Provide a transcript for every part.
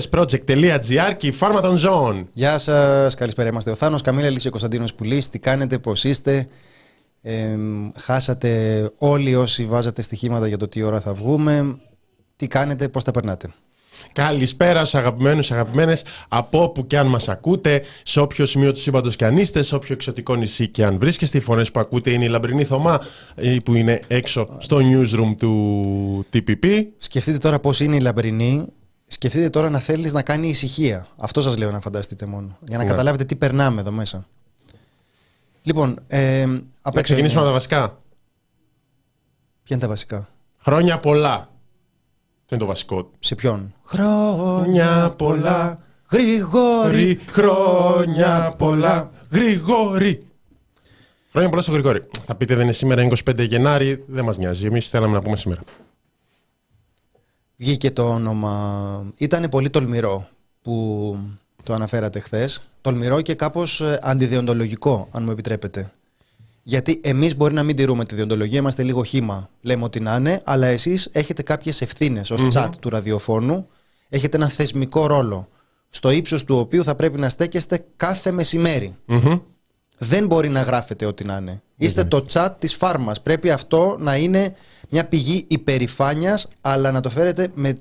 Είναι το thepressproject.gr και η Φάρμα των Ζώων. Γεια σας, καλησπέρα. Είμαστε ο Θάνος Καμίλα Λύση, ο Κωνσταντίνος Πουλής. Τι κάνετε, πώς είστε; Ε, χάσατε όλοι όσοι βάζατε στοιχήματα για το τι ώρα θα βγούμε. Τι κάνετε, πώς τα περνάτε; Καλησπέρα στους αγαπημένους, αγαπημένες, από όπου και αν μας ακούτε, σε όποιο σημείο του σύμπαντος και αν είστε, σε όποιο εξωτικό νησί και αν βρίσκεστε. Οι φωνές που ακούτε είναι η λαμπρινή Θωμά, που είναι έξω στο newsroom του TPP. Σκεφτείτε τώρα πώς είναι η λαμπρινή. Σκεφτείτε τώρα να θέλεις να κάνει ησυχία. Αυτό σας λέω να φανταστείτε μόνο. Για να Ναι. καταλάβετε τι περνάμε εδώ μέσα. Λοιπόν, ε, απ' Να έξω ξεκινήσουμε είναι- από τα βασικά. Ποια είναι τα βασικά; Χρόνια πολλά. Αυτό είναι το βασικό; Σε ποιον; Χρόνια πολλά. Γρηγόρη. Γρι- Χρόνια πολλά. Γρηγόρη. Χρόνια πολλά στο Γρηγόρη. Θα πείτε δεν είναι σήμερα 25 Γενάρη, δεν μας νοιάζει. Εμείς θέλαμε να πούμε σήμερα. Βγήκε το όνομα. Ήταν πολύ τολμηρό που το αναφέρατε χθες. Τολμηρό και κάπως αντιδιοντολογικό, αν μου επιτρέπετε. Γιατί εμείς μπορεί να μην τηρούμε τη διοντολογία, είμαστε λίγο χήμα. Λέμε ότι να είναι, αλλά εσείς έχετε κάποιες ευθύνες ως chat του ραδιοφώνου. Έχετε ένα θεσμικό ρόλο, στο ύψος του οποίου θα πρέπει να στέκεστε κάθε μεσημέρι. Μμμ. Δεν μπορεί να γράφετε ό,τι να είναι. Είστε το chat της φάρμας. Πρέπει αυτό να είναι μια πηγή υπερηφάνειας, αλλά να το φέρετε με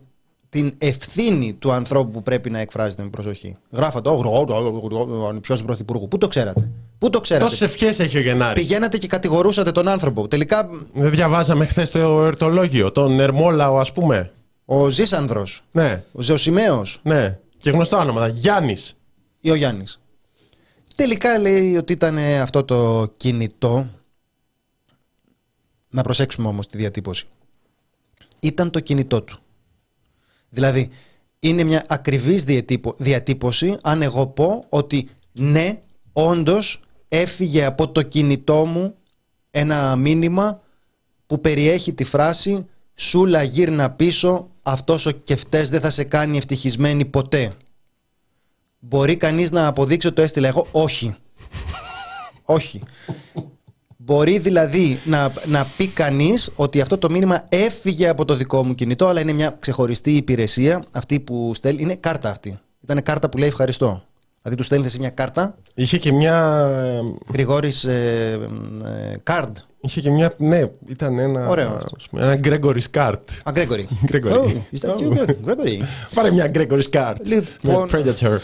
την ευθύνη του ανθρώπου που πρέπει να εκφράζεται με προσοχή. Γράφατε, ο ανυψιός του Πρωθυπουργού. Πού το ξέρατε; Πού το ξέρατε; Τόσες ευχές έχει ο Γενάρης. Πηγαίνατε και κατηγορούσατε τον άνθρωπο. Τελικά Δεν διαβάζαμε χθες το ερτολόγιο, τον Ερμόλαο ας πούμε. ο Ζήσανδρος, Ναι, ο Ζεωσιμαίος ναι. Και γνωστά ονόματα. Γιάννης. ή ο Γιάννης. Τελικά λέει ότι ήταν ε, αυτό το κινητό. Να προσέξουμε όμως τη διατύπωση. Ήταν το κινητό του. Δηλαδή, είναι μια ακριβής διατύπω- διατύπωση αν εγώ πω ότι ναι, όντως έφυγε από το κινητό μου ένα μήνυμα που περιέχει τη φράση «Σούλα γύρνα πίσω, αυτός ο κεφτές δεν θα σε κάνει ευτυχισμένη ποτέ». Μπορεί κανείς να αποδείξει ότι το έστειλα εγώ; Όχι. Όχι. Μπορεί δηλαδή να, να πει κανείς ότι αυτό το μήνυμα έφυγε από το δικό μου κινητό, αλλά είναι μια ξεχωριστή υπηρεσία. Αυτή που στέλνει. Είναι κάρτα αυτή. Ήταν κάρτα που λέει ευχαριστώ. Δηλαδή τους στέλνετε σε μια κάρτα. Είχε και μια... Γρηγόρης ε, ε, card. Είχε και μια... Ναι, ήταν ένα... Ωραίο ας πούμε, Ένα Gregory's card. Α, Gregory. Gregory. Oh, is that you, Gregory? Πάρε μια Gregory's card. Λοιπόν- Με Predator.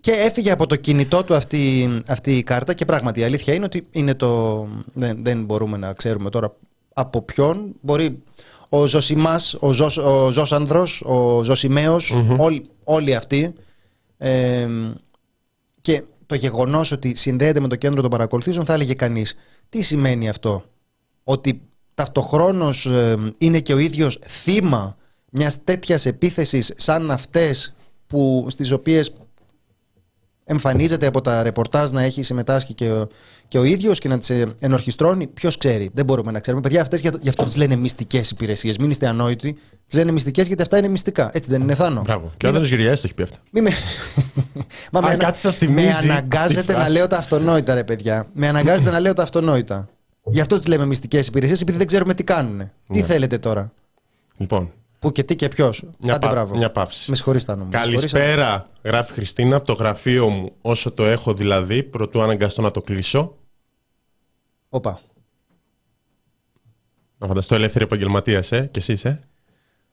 Και έφυγε από το κινητό του αυτή, αυτή η κάρτα και πράγματι η αλήθεια είναι ότι είναι το, δεν, δεν μπορούμε να ξέρουμε τώρα από ποιον. Μπορεί ο Ζωσιμάς, ο, Ζως, ο Ζώσανδρος, ο ζωσιμεος όλοι, όλοι αυτοί. Ε, και το γεγονός ότι συνδέεται με το κέντρο των παρακολουθήσεων θα έλεγε κανείς τι σημαίνει αυτό; Ότι ταυτοχρόνως ε, είναι και ο ίδιος θύμα μιας τέτοιας επίθεσης σαν αυτές που, στις οποίες εμφανίζεται από τα ρεπορτάζ να έχει συμμετάσχει και ο, και ο ίδιος και να τις ενορχιστρώνει. Ποιος ξέρει, δεν μπορούμε να ξέρουμε. Παιδιά, αυτές γι' αυτό τις λένε μυστικές υπηρεσίες. Μην είστε ανόητοι. Τις λένε μυστικές γιατί αυτά είναι μυστικά. Έτσι δεν είναι, Θάνο. Μπράβο. Και ο Άδωνος Γυριάς το έχει πει αυτό. Μη με... Μα Αν με, ανα- κάτι σας θυμίζει με αυτή η αναγκάζετε να φράση. λέω τα αυτονόητα, ρε παιδιά. Με αναγκάζετε να λέω τα αυτονόητα. Γι' αυτό τις λέμε μυστικές υπηρεσίες, επειδή δεν ξέρουμε τι κάνουν. Τι θέλετε τώρα; Λοιπόν, Πού και τι και ποιος. μια, Άντε πα- μπράβο. μια παύση. Με συγχωρείς, Θάνο μου. Με συγχωρείς, Καλησπέρα, γράφει Χριστίνα από το γραφείο μου. Όσο το έχω δηλαδή, προτού αναγκαστώ να το κλείσω. Όπα. Να φανταστώ ελεύθερη επαγγελματίας, ε, και εσείς, ε.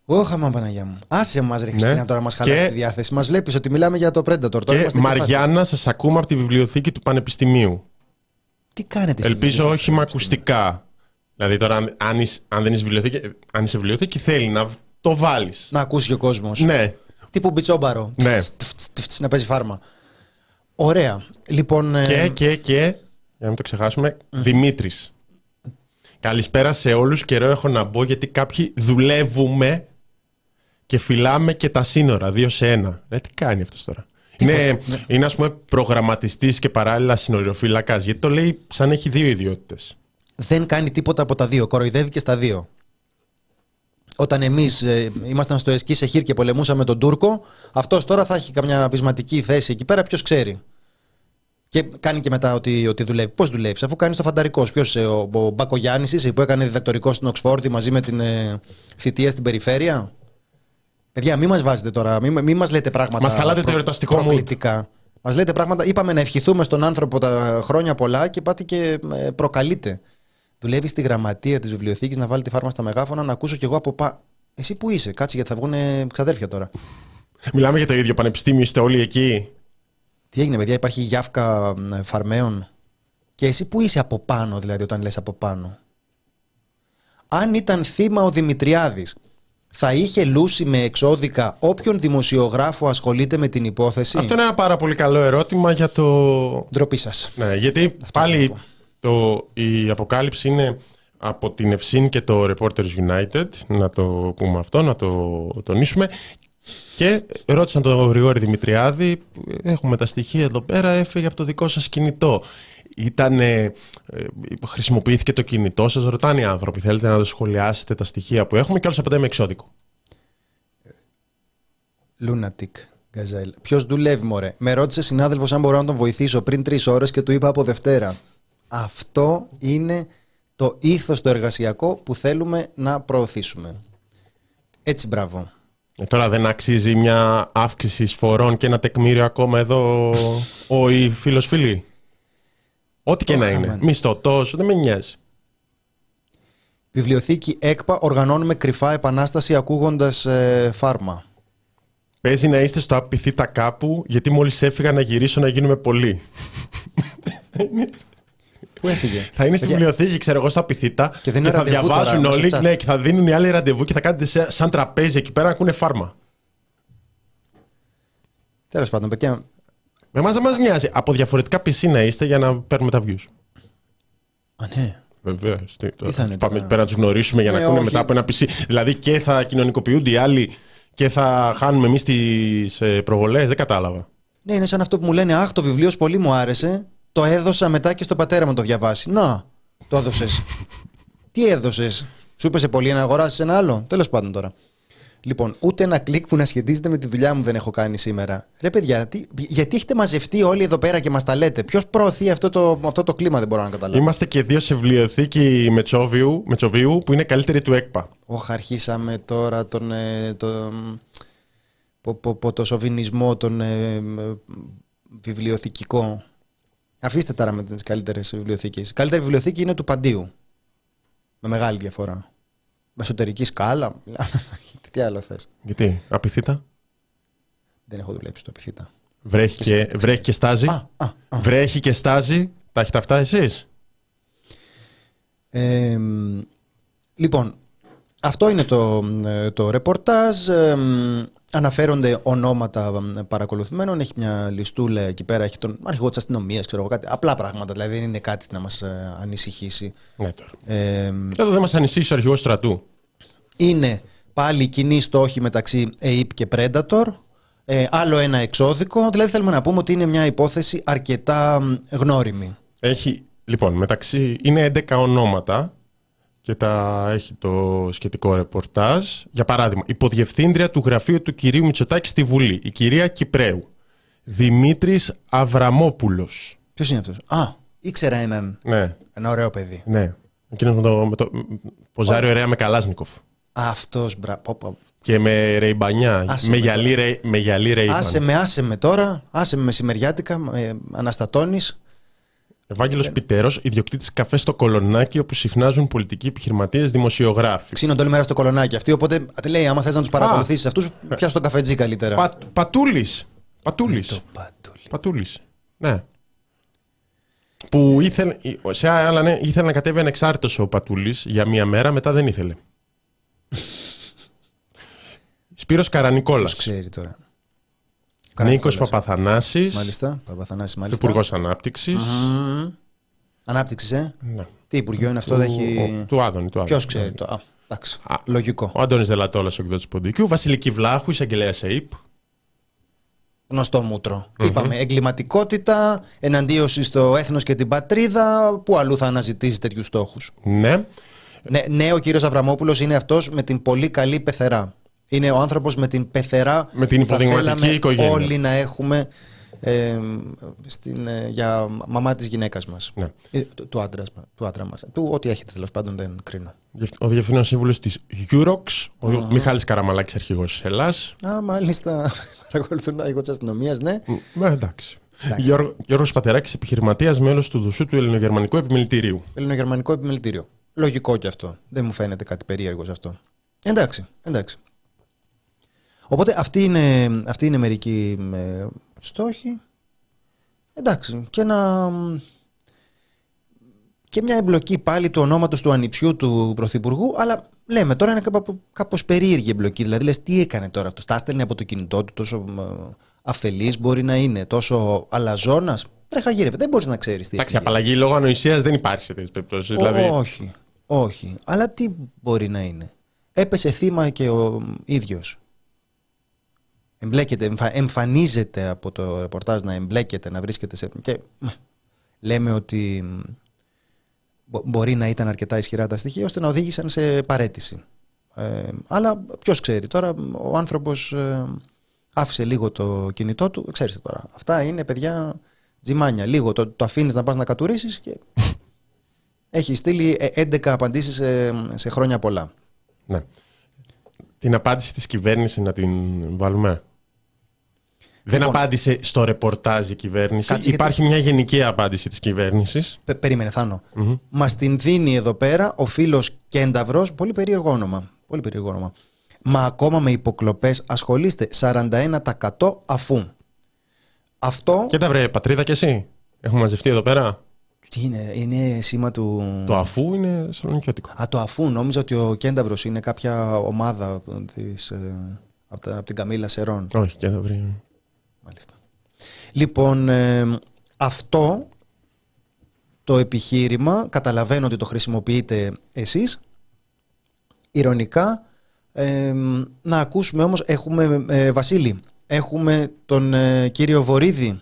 Όχα μα Παναγιά μου. Άσε μας, ρε Χριστίνα, Ναι. τώρα μας χαλάσει Και- τη διάθεση. Μας βλέπεις ότι μιλάμε για το Predator. Τώρα Και είμαστε και φάση. Μαριάννα, σας ακούμε από τη βιβλιοθήκη του Πανεπιστημίου. Τι κάνετε στην Ελπίζω βιβλιοθήκη, όχι με Χριστίνα; ακουστικά. Δηλαδή τώρα, αν, αν, είσαι- αν δεν είσαι βιβλιοθήκη, ε, αν είσαι βιβλιοθήκη, θέλει να το βάλεις. Να ακούσει και ο κόσμος. Ναι. Τύπου μπιτσόμπαρο. Ναι. Τφτς, τφτς, τφτς, Να παίζει φάρμα. Ωραία. Λοιπόν. ε, Και, και, και, για να μην το ξεχάσουμε, Δημήτρης. Καλησπέρα σε όλους. Καιρό έχω να μπω γιατί κάποιοι δουλεύουμε και φυλάμε και τα σύνορα, δύο σε ένα. Ε, τι κάνει αυτός τώρα; Είναι, είναι ας πούμε προγραμματιστής και παράλληλα συνοριοφύλακας, γιατί το λέει σαν έχει δύο ιδιότητες. δεν κάνει τίποτα από τα δύο. Κοροϊδεύει και στα δύο. Όταν εμείς ήμασταν στο Εσκή σε Χίρ και πολεμούσαμε τον Τούρκο, αυτός τώρα θα έχει καμιά πεισματική θέση εκεί πέρα, ποιος ξέρει. Και κάνει και μετά ότι, ότι δουλεύει. Πώς δουλεύεις, αφού κάνεις το φανταρικό. Ποιος, ο, ο Μπάκο Γιάννη, είσαι που έκανε διδακτορικό στην Οξφόρδη μαζί με την ε, θητεία στην περιφέρεια. Παιδιά, μην μας βάζετε τώρα, μην, μην μας λέτε πράγματα. Μας χαλάτε το εορταστικό mood. προκλητικά. Μας λέτε πράγματα. Είπαμε να ευχηθούμε στον άνθρωπο τα χρόνια πολλά και πάτε και ε, προκαλείτε. Δουλεύει στη γραμματεία της βιβλιοθήκης να βάλει τη φάρμα στα μεγάφωνα να ακούσω κι εγώ από πά. Εσύ που είσαι, κάτσε γιατί θα βγουν ξαδέρφια τώρα. Μιλάμε για το ίδιο πανεπιστήμιο, είστε όλοι εκεί; Τι έγινε, παιδιά, υπάρχει γιάφκα ε, φαρμαίων; Και εσύ που είσαι από πάνω, δηλαδή, όταν λες από πάνω; Αν ήταν θύμα ο Δημητριάδης, θα είχε λούσει με εξώδικα όποιον δημοσιογράφο ασχολείται με την υπόθεση; Αυτό είναι ένα πάρα πολύ καλό ερώτημα για το. Ντροπή σας. Ναι, γιατί πάλι το, η αποκάλυψη είναι από την Ευσύν και το Reporters United, να το πούμε αυτό, να το τονίσουμε. Και ρώτησαν τον Γρηγόρη Δημητριάδη, έχουμε τα στοιχεία εδώ πέρα, έφυγε από το δικό σας κινητό. Ήταν, ε, χρησιμοποιήθηκε το κινητό σας, ρωτάνε οι άνθρωποι, θέλετε να το σχολιάσετε τα στοιχεία που έχουμε και όλος απαντάει με εξώδικο. Lunatic. Γκαζέλ. Ποιος δουλεύει, μωρέ; Με ρώτησε συνάδελφος αν μπορώ να τον βοηθήσω πριν τρεις ώρες και του είπα από Δευτέρα. Αυτό είναι το ήθος το εργασιακό που θέλουμε να προωθήσουμε. Έτσι, μπράβο. Ε, τώρα δεν αξίζει μια αύξηση εισφορών και ένα τεκμήριο ακόμα εδώ ο ή φίλος φίλοι. Ό,τι και Το να χαμένο. είναι. Μισθωτός, δεν με νοιάζει. Βιβλιοθήκη ΕΚΠΑ οργανώνουμε κρυφά επανάσταση ακούγοντας ε, φάρμα. Παίζει να είστε στο απειθήτα κάπου, γιατί μόλις έφυγα να γυρίσω να γίνουμε πολλοί. Πού έφυγε. Θα είναι στη Παιδιά, βιβλιοθήκη, ξέρω εγώ, στα πυθίτα Και δεν είναι θα ραντεβού διαβάζουν τώρα, όλοι μέσω chat. ναι, και θα δίνουν οι άλλοι ραντεβού και θα κάνετε σε- σαν τραπέζι εκεί πέρα να ακούνε φάρμα. Τέλος πάντων, παιδιά, Με εμάς δεν μας νοιάζει. Από διαφορετικά PC να είστε για να παίρνουμε τα views. Α, ναι. Βεβαίως. Τι, τώρα, θα είναι Πάμε τώρα; εκεί πέρα να τους γνωρίσουμε για να Ναι, ακούνε όχι. μετά από ένα PC. Δηλαδή και θα κοινωνικοποιούνται οι άλλοι και θα χάνουμε εμείς τις προβολές. Δεν κατάλαβα. Ναι, είναι σαν αυτό που μου λένε Αχ, το βιβλίο σου πολύ μου άρεσε. Το έδωσα μετά και στο πατέρα μου να το διαβάσει. Να, το έδωσες. Τι έδωσες; Σου είπε σε πολύ να αγοράσεις ένα άλλο; Τέλος πάντων τώρα. Λοιπόν, ούτε ένα κλικ που να σχετίζεται με τη δουλειά μου δεν έχω κάνει σήμερα. Ρε παιδιά, τι, γιατί έχετε μαζευτεί όλοι εδώ πέρα και μας τα λέτε; Ποιος προωθεί αυτό το, αυτό το κλίμα, δεν μπορώ να καταλάβω. Είμαστε και δύο σε βιβλιοθήκη Μετσόβιου, Μετσοβίου που είναι καλύτερη του ΕΚΠΑ. Όχι, αρχίσαμε τώρα τον. Ε, το, πο, πο, πο, το σοβινισμό, τον ε, ε, βιβλιοθηκικό. Αφήστε τώρα με τις καλύτερες βιβλιοθήκες. Η καλύτερη βιβλιοθήκη είναι του Παντίου. Με μεγάλη διαφορά. Με εσωτερική σκάλα. Τι άλλο θες. Γιατί, απειθήτα. Δεν έχω δουλέψει στο επιθύτα. Βρέχει και, βρέχει και στάζει; Α, α, α. Βρέχει και στάζει; Τα έχετε αυτά εσείς; Ε, μ, λοιπόν, αυτό είναι το, ε, το ρεπορτάζ. Ε, μ, αναφέρονται ονόματα μ, παρακολουθημένων. Έχει μια λιστούλα εκεί πέρα. Έχει τον αρχηγό της αστυνομίας, ξέρω εγώ κάτι. Απλά πράγματα. Δηλαδή δεν είναι κάτι να μας ανησυχήσει. Ναι, τώρα. Ε, μ, Εδώ δεν μας ανησύσει ο αρχηγός στρατού. είναι πάλι κοινή στόχη μεταξύ ΑΕΠ και Predator. Ε, άλλο ένα εξώδικο. Δηλαδή θέλουμε να πούμε ότι είναι μια υπόθεση αρκετά μ, γνώριμη. Έχει, λοιπόν, μεταξύ, είναι 11 ονόματα και τα έχει το σχετικό ρεπορτάζ. Για παράδειγμα, υποδιευθύντρια του γραφείου του κυρίου Μητσοτάκη στη Βουλή, η κυρία Κυπρέου. Δημήτρης Αβραμόπουλος. Ποιος είναι αυτός; Α, ήξερα έναν. Ναι, Ένα ωραίο παιδί. ναι. Εκείνος με το, με το ποζάρι ωραία με Καλάσνικοφ. Αυτός μπράβο. Και με ρεϊμπανιά. Άσε Με με γυαλί, ρεϊ, με γυαλί ρεϊμπαν. Άσε με, άσε με τώρα. Άσε με μεσημεριάτικα. Ε, Αναστατώνει. Ευάγγελος Πιτέρος, ιδιοκτήτης καφέ στο Κολονάκι, όπου συχνάζουν πολιτικοί επιχειρηματίες, δημοσιογράφοι. Ξύνονται όλη μέρα στο κολονάκι αυτοί. Οπότε τι λέει, άμα θες να τους παρακολουθήσεις αυτούς, πιάσου τον καφετζή καλύτερα. Πα, πατούλης. Πατούλης. Το πατούλι. Πατούλης. Ναι. Που ήθελε, σε άλλα ναι, ήθελε να κατέβει ανεξάρτητος ο Πατούλης για μία μέρα, μετά δεν ήθελε. Σπύρος Ποιος Καρανικόλας. ξέρει τώρα. Νίκος Καρανικόλας. Παπαθανάσης, Μάλιστα. Παπαθανάσης, μάλιστα. Υπουργός Ανάπτυξης. Μμμ. Ανάπτυξης, ε; Ναι. Τι υπουργείο είναι αυτό, Του, δεν έχει. του Άδωνη. Του Ποιος Άδωνη. ξέρει το. Α, εντάξει. Α, Λογικό. Ο Αντώνης Δελατόλας, ο εκδότης Ποντικού. Βασιλική Βλάχου, εισαγγελέα ΕΙΠ. Γνωστό μούτρο. Είπαμε εγκληματικότητα, εναντίωση στο έθνος και την πατρίδα. Πού αλλού θα αναζητήσει τέτοιους στόχους; Ναι. Ναι, ναι, ο κύριος Αβραμόπουλος είναι αυτός με την πολύ καλή πεθερά. Είναι ο άνθρωπος με την πεθερά Με την που θα υποδειγματική θέλαμε οικογένεια. όλοι να έχουμε ε, στην, ε, για μαμά της γυναίκας μας. Ναι. Ε, του, του, άντρας, μα- του άντρα μας. Του ό,τι έχετε τέλος πάντων δεν κρίνω. Ο διευθύνων σύμβουλος της Eurox, ο Μιχάλης Καραμαλάκης, αρχηγός της Ελλάδα. Α, μάλιστα. Παρακολουθούν τα της αστυνομίας, ναι. Ε, εντάξει. Γιώργο, Γιώργος Πατεράκης, επιχειρηματίας, μέλος του Δουσού του Ελληνογερμανικού Επιμελητηρίου. Ελληνογερμανικό επιμελητήριο. Λογικό κι αυτό. Δεν μου φαίνεται κάτι περίεργο σε αυτό. Εντάξει, εντάξει. Οπότε αυτή είναι, αυτή είναι μερικοί ε, στόχοι. Εντάξει. Και ένα... Και μια εμπλοκή πάλι του ονόματος του ανιψιού του Πρωθυπουργού, αλλά λέμε τώρα είναι κάπου- κάπως περίεργη εμπλοκή. Δηλαδή λες τι έκανε τώρα αυτός, τα στέλνει από το κινητό του, τόσο ε, αφελής μπορεί να είναι, τόσο αλαζόνας. Τρέχα γύρευε, δεν μπορείς να ξέρεις τι Εντάξει, έχει απαλλαγή λόγω ανοησίας δεν υπάρχει σε τέτοιες περιπτώσεις. Δηλαδή, όχι, όχι. Αλλά τι μπορεί να είναι. Έπεσε θύμα και ο ίδιος. Εμπλέκεται, εμφα- εμφανίζεται από το ρεπορτάζ να εμπλέκεται, να βρίσκεται σε... Και μ, λέμε ότι μ, μπο- μπορεί να ήταν αρκετά ισχυρά τα στοιχεία ώστε να οδήγησαν σε παρέτηση. Ε, αλλά ποιος ξέρει. Τώρα ο άνθρωπος ε, άφησε λίγο το κινητό του. Ξέρετε τώρα. Αυτά είναι παιδιά τζιμάνια. Λίγο το, το αφήνεις να πας να κατουρίσεις και έχει στείλει ε, 11 απαντήσεις σε, σε χρόνια πολλά. ναι. Την απάντηση της κυβέρνησης να την βάλουμε; Δεν Λοιπόν. απάντησε στο ρεπορτάζ η κυβέρνηση. Κάτσε, γιατί- Υπάρχει μια γενική απάντηση της κυβέρνησης. Πε- περίμενε, Θάνο. Μας την δίνει εδώ πέρα ο φίλος Κένταυρος, πολύ περίεργο όνομα. Πολύ περίεργο όνομα. Μα ακόμα με υποκλοπές ασχολείστε 41% αφού. Αυτό. Και τα βρε, πατρίδα κι εσύ. Έχουμε μαζευτεί εδώ πέρα. Τι είναι, είναι σήμα του. Το αφού είναι σαλονικιώτικο. Α, το αφού. Νόμιζα ότι ο Κένταυρος είναι κάποια ομάδα της, ε, από, τα- από την Καμίλα Σερών. Όχι, και τα βρε. Μάλιστα. Λοιπόν, ε, αυτό το επιχείρημα, καταλαβαίνω ότι το χρησιμοποιείτε εσείς, ηρωνικά, ε, να ακούσουμε όμως, έχουμε, ε, Βασίλη, έχουμε τον ε, κύριο Βορύδη.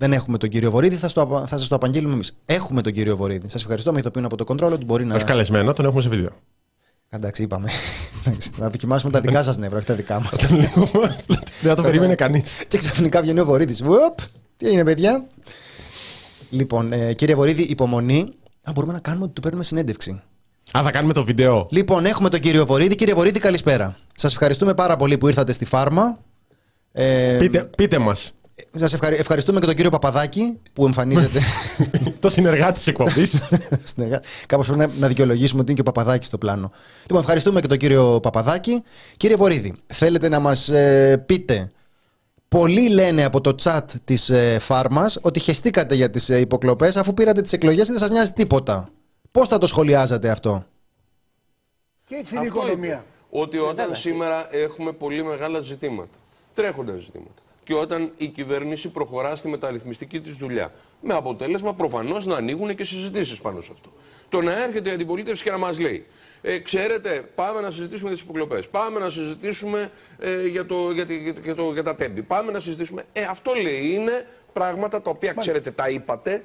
Δεν έχουμε τον κύριο Βορύδη, θα, στο, απα- θα σας το απαγγείλουμε εμείς. Έχουμε τον κύριο Βορύδη. Σας ευχαριστώ, με ηθοποιούν από το κοντρόλ ότι μπορεί να... Όχι καλεσμένο, τον έχουμε σε βίντεο. Εντάξει, είπαμε. Εντάξει, να δοκιμάσουμε τα δικά σας νεύρα, όχι τα δικά μας. Δεν θα το περίμενε κανείς. Και ξαφνικά βγαίνει ο Βορύδης. Τι έγινε, παιδιά; Λοιπόν, ε, κύριε Βορύδη, υπομονή. Α, μπορούμε να κάνουμε ότι του παίρνουμε συνέντευξη. Α, θα κάνουμε το βίντεο. Λοιπόν, έχουμε τον κύριο Βορύδη. Κύριε Βορύδη, καλησπέρα. Σας ευχαριστούμε πάρα πολύ που ήρθατε στη Φάρμα. Ε, Πείτε, πείτε μας. Σας ευχαρι... ευχαριστούμε και τον κύριο Παπαδάκη που εμφανίζεται. το συνεργάτη της εκπομπής. Συνεργά... Κάπως πρέπει να, να δικαιολογήσουμε ότι είναι και ο Παπαδάκης στο πλάνο. Λοιπόν, ευχαριστούμε και τον κύριο Παπαδάκη. Κύριε Βορύδη, θέλετε να μας πείτε. Πολλοί λένε από το chat της ε, Φάρμας ότι χεστήκατε για τις ε, υποκλοπές αφού πήρατε τις εκλογές και δεν σας νοιάζει τίποτα. Πώς θα το σχολιάζατε αυτό, Και έτσι είναι η Αυτό οικονομία. είπε, ότι όταν σήμερα έχουμε πολύ μεγάλα ζητήματα, τρέχοντα ζητήματα, και όταν η κυβέρνηση προχωρά στη μεταρρυθμιστική της δουλειά, με αποτέλεσμα προφανώς να ανοίγουν και συζητήσεις πάνω σε αυτό. Το να έρχεται η αντιπολίτευση και να μας λέει, ε, ξέρετε, πάμε να συζητήσουμε τις υποκλοπές, πάμε να συζητήσουμε ε, για, το, για, τη- για, το- για, το- για τα τέμπη, πάμε να συζητήσουμε. Ε, αυτό λέει είναι πράγματα τα οποία ξέρετε, τα είπατε,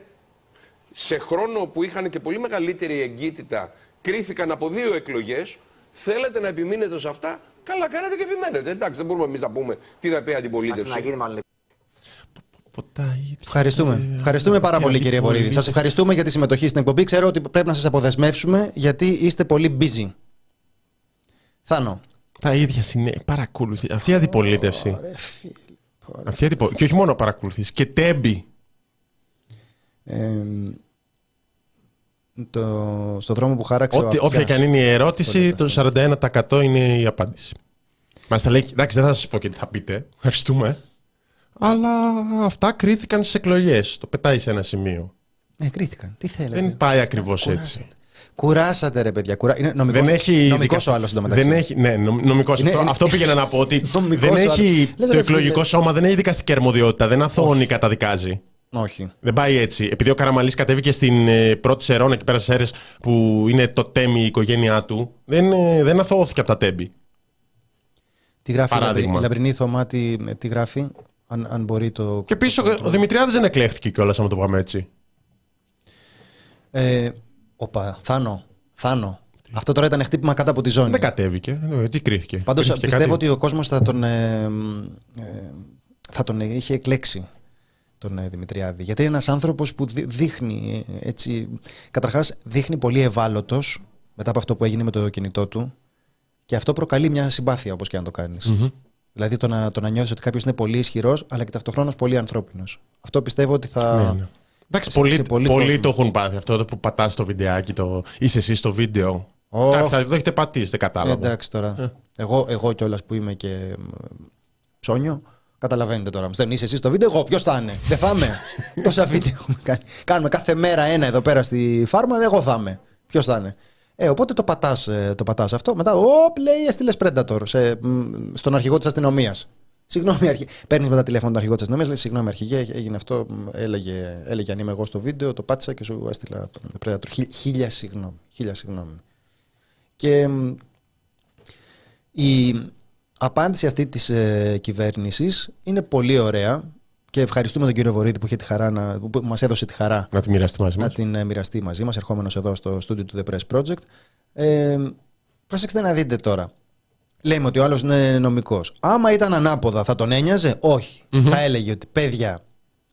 σε χρόνο που είχαν και πολύ μεγαλύτερη εγκύτητα, κρίθηκαν από δύο εκλογές. Θέλετε να επιμείνετε σε αυτά. Καλά, κάνετε και επιμένετε. Εντάξει, δεν μπορούμε εμείς να πούμε τι θα πει η αντιπολίτευση. να γίνει μάλλον Ευχαριστούμε. Ευχαριστούμε πάρα πολύ, κύριε Βορύδη. Σας ευχαριστούμε για τη συμμετοχή στην εκπομπή. Ξέρω ότι πρέπει να σας αποδεσμεύσουμε γιατί είστε πολύ busy. Θάνο. Τα ίδια συνέχεια. Παρακολουθεί. Αυτή η αντιπολίτευση. Αυτή η αντιπο... Και όχι μόνο παρακολουθείς. Και τέμπη. Ε, το, στο δρόμο που χάραξε ο Ό,τι, αυτιάς. όποια και αν είναι η ερώτηση, το 41% είναι η απάντηση. Μα τα λέει, εντάξει, δεν θα σας πω και τι θα πείτε. Ευχαριστούμε. Αλλά αυτά κρίθηκαν στις εκλογές. Το πετάει σε ένα σημείο. Ε, κρίθηκαν. Τι θέλετε; Δεν πάει ακριβώς έτσι. Κουράσατε. Κουράσατε, ρε παιδιά. Κουρα... Είναι νομικός, Δεν έχει. νομικός δικα- ο άλλος εντωμεταξύ. Δεν έχει. Ναι, νομ- νομικός. Είναι- αυτό, είναι- αυτό πήγαινα να πω ότι Νομικός δεν ο έχει. άλλος. Λες, το ρε εκλογικό φίλε. σώμα δεν έχει δικαστική αρμοδιότητα. Δεν αθώνει, καταδικάζει. Όχι. Δεν πάει έτσι. Επειδή ο Καραμαλής κατέβηκε στην ε, πρώτη Σερών εκεί πέρα στις αίρες που είναι το τέμι η οικογένειά του, δεν, ε, δεν αθώθηκε από τα τέμπη. Τι γράφει η Παράδειγμα. λαμπρι- η λαμπρινή Θωμάτη, ε, τι γράφει, αν, αν μπορεί το... Και επίση ο, ο Δημητριάδης δεν εκλέχθηκε κιόλας, αν το πάμε έτσι. Ε, οπα, Θάνο, Θάνο. Αυτό τώρα ήταν χτύπημα κάτω από τη ζώνη. Δεν κατέβηκε. Ε, τι κρίθηκε. Πάντως Κρίθηκε πιστεύω κάτι; ότι ο κόσμος θα τον, ε, ε, θα τον είχε εκλέξει. Τον ε, Δημητριάδη. Γιατί είναι ένας άνθρωπος που δει- δείχνει ε, έτσι... Καταρχάς δείχνει πολύ ευάλωτος μετά από αυτό που έγινε με το κινητό του και αυτό προκαλεί μια συμπάθεια όπως και αν το κάνεις. Δηλαδή το να, το να νιώθεις ότι κάποιος είναι πολύ ισχυρός αλλά και ταυτοχρόνως πολύ ανθρώπινος. Αυτό πιστεύω ότι θα... Ναι, ναι. Εντάξει, σε- πολλοί, σε πολύ πολλοί κόσμο. το έχουν πάθει αυτό που πατάς στο βιντεάκι, το είσαι εσύ στο βίντεο. Ω. Κάποιοι θα το έχετε πατήσει, δεν Ε, κατάλαβα. εντάξει τώρα. Εγώ, εγώ κιόλας που είμαι και μ, ψώνιο, καταλαβαίνετε τώρα. Μου στέλνει είσαι εσύ στο βίντεο, εγώ ποιος θα είναι; Δεν θα είμαι. Τόσα βίντεο έχουμε κάνει. Κάνουμε κάθε μέρα ένα εδώ πέρα στη φάρμα, εγώ θα είμαι. Ποιος θα είναι; Ε, οπότε το πατάς το πατάς αυτό. Μετά, όπ, λέει, έστειλες Predator σε, μ, στον αρχηγό της αστυνομίας. Συγγνώμη, αρχι... παίρνεις μετά τηλέφωνο τον αρχηγό της αστυνομίας, λέει Συγγνώμη, αρχηγέ, έγινε αυτό. μ, Έλεγε, έλεγε αν είμαι εγώ στο βίντεο, το πάτησα και σου έστειλα Predator. Χι- Χίλια συγγνώμη. Χίλια συγγνώμη. Και μ, η απάντηση αυτή της ε, κυβέρνησης είναι πολύ ωραία και ευχαριστούμε τον κύριο Βορύδη που, είχε τη χαρά να, που μας έδωσε τη χαρά Να τη μοιραστεί μαζί να μας. την ε, μοιραστεί μαζί μας ερχόμενος εδώ στο στούντιο του The Press Project. Ε, προσέξτε να δείτε τώρα. Λέμε ότι ο άλλος είναι νομικός. Άμα ήταν ανάποδα θα τον ένοιαζε; Όχι. Θα έλεγε ότι παιδιά,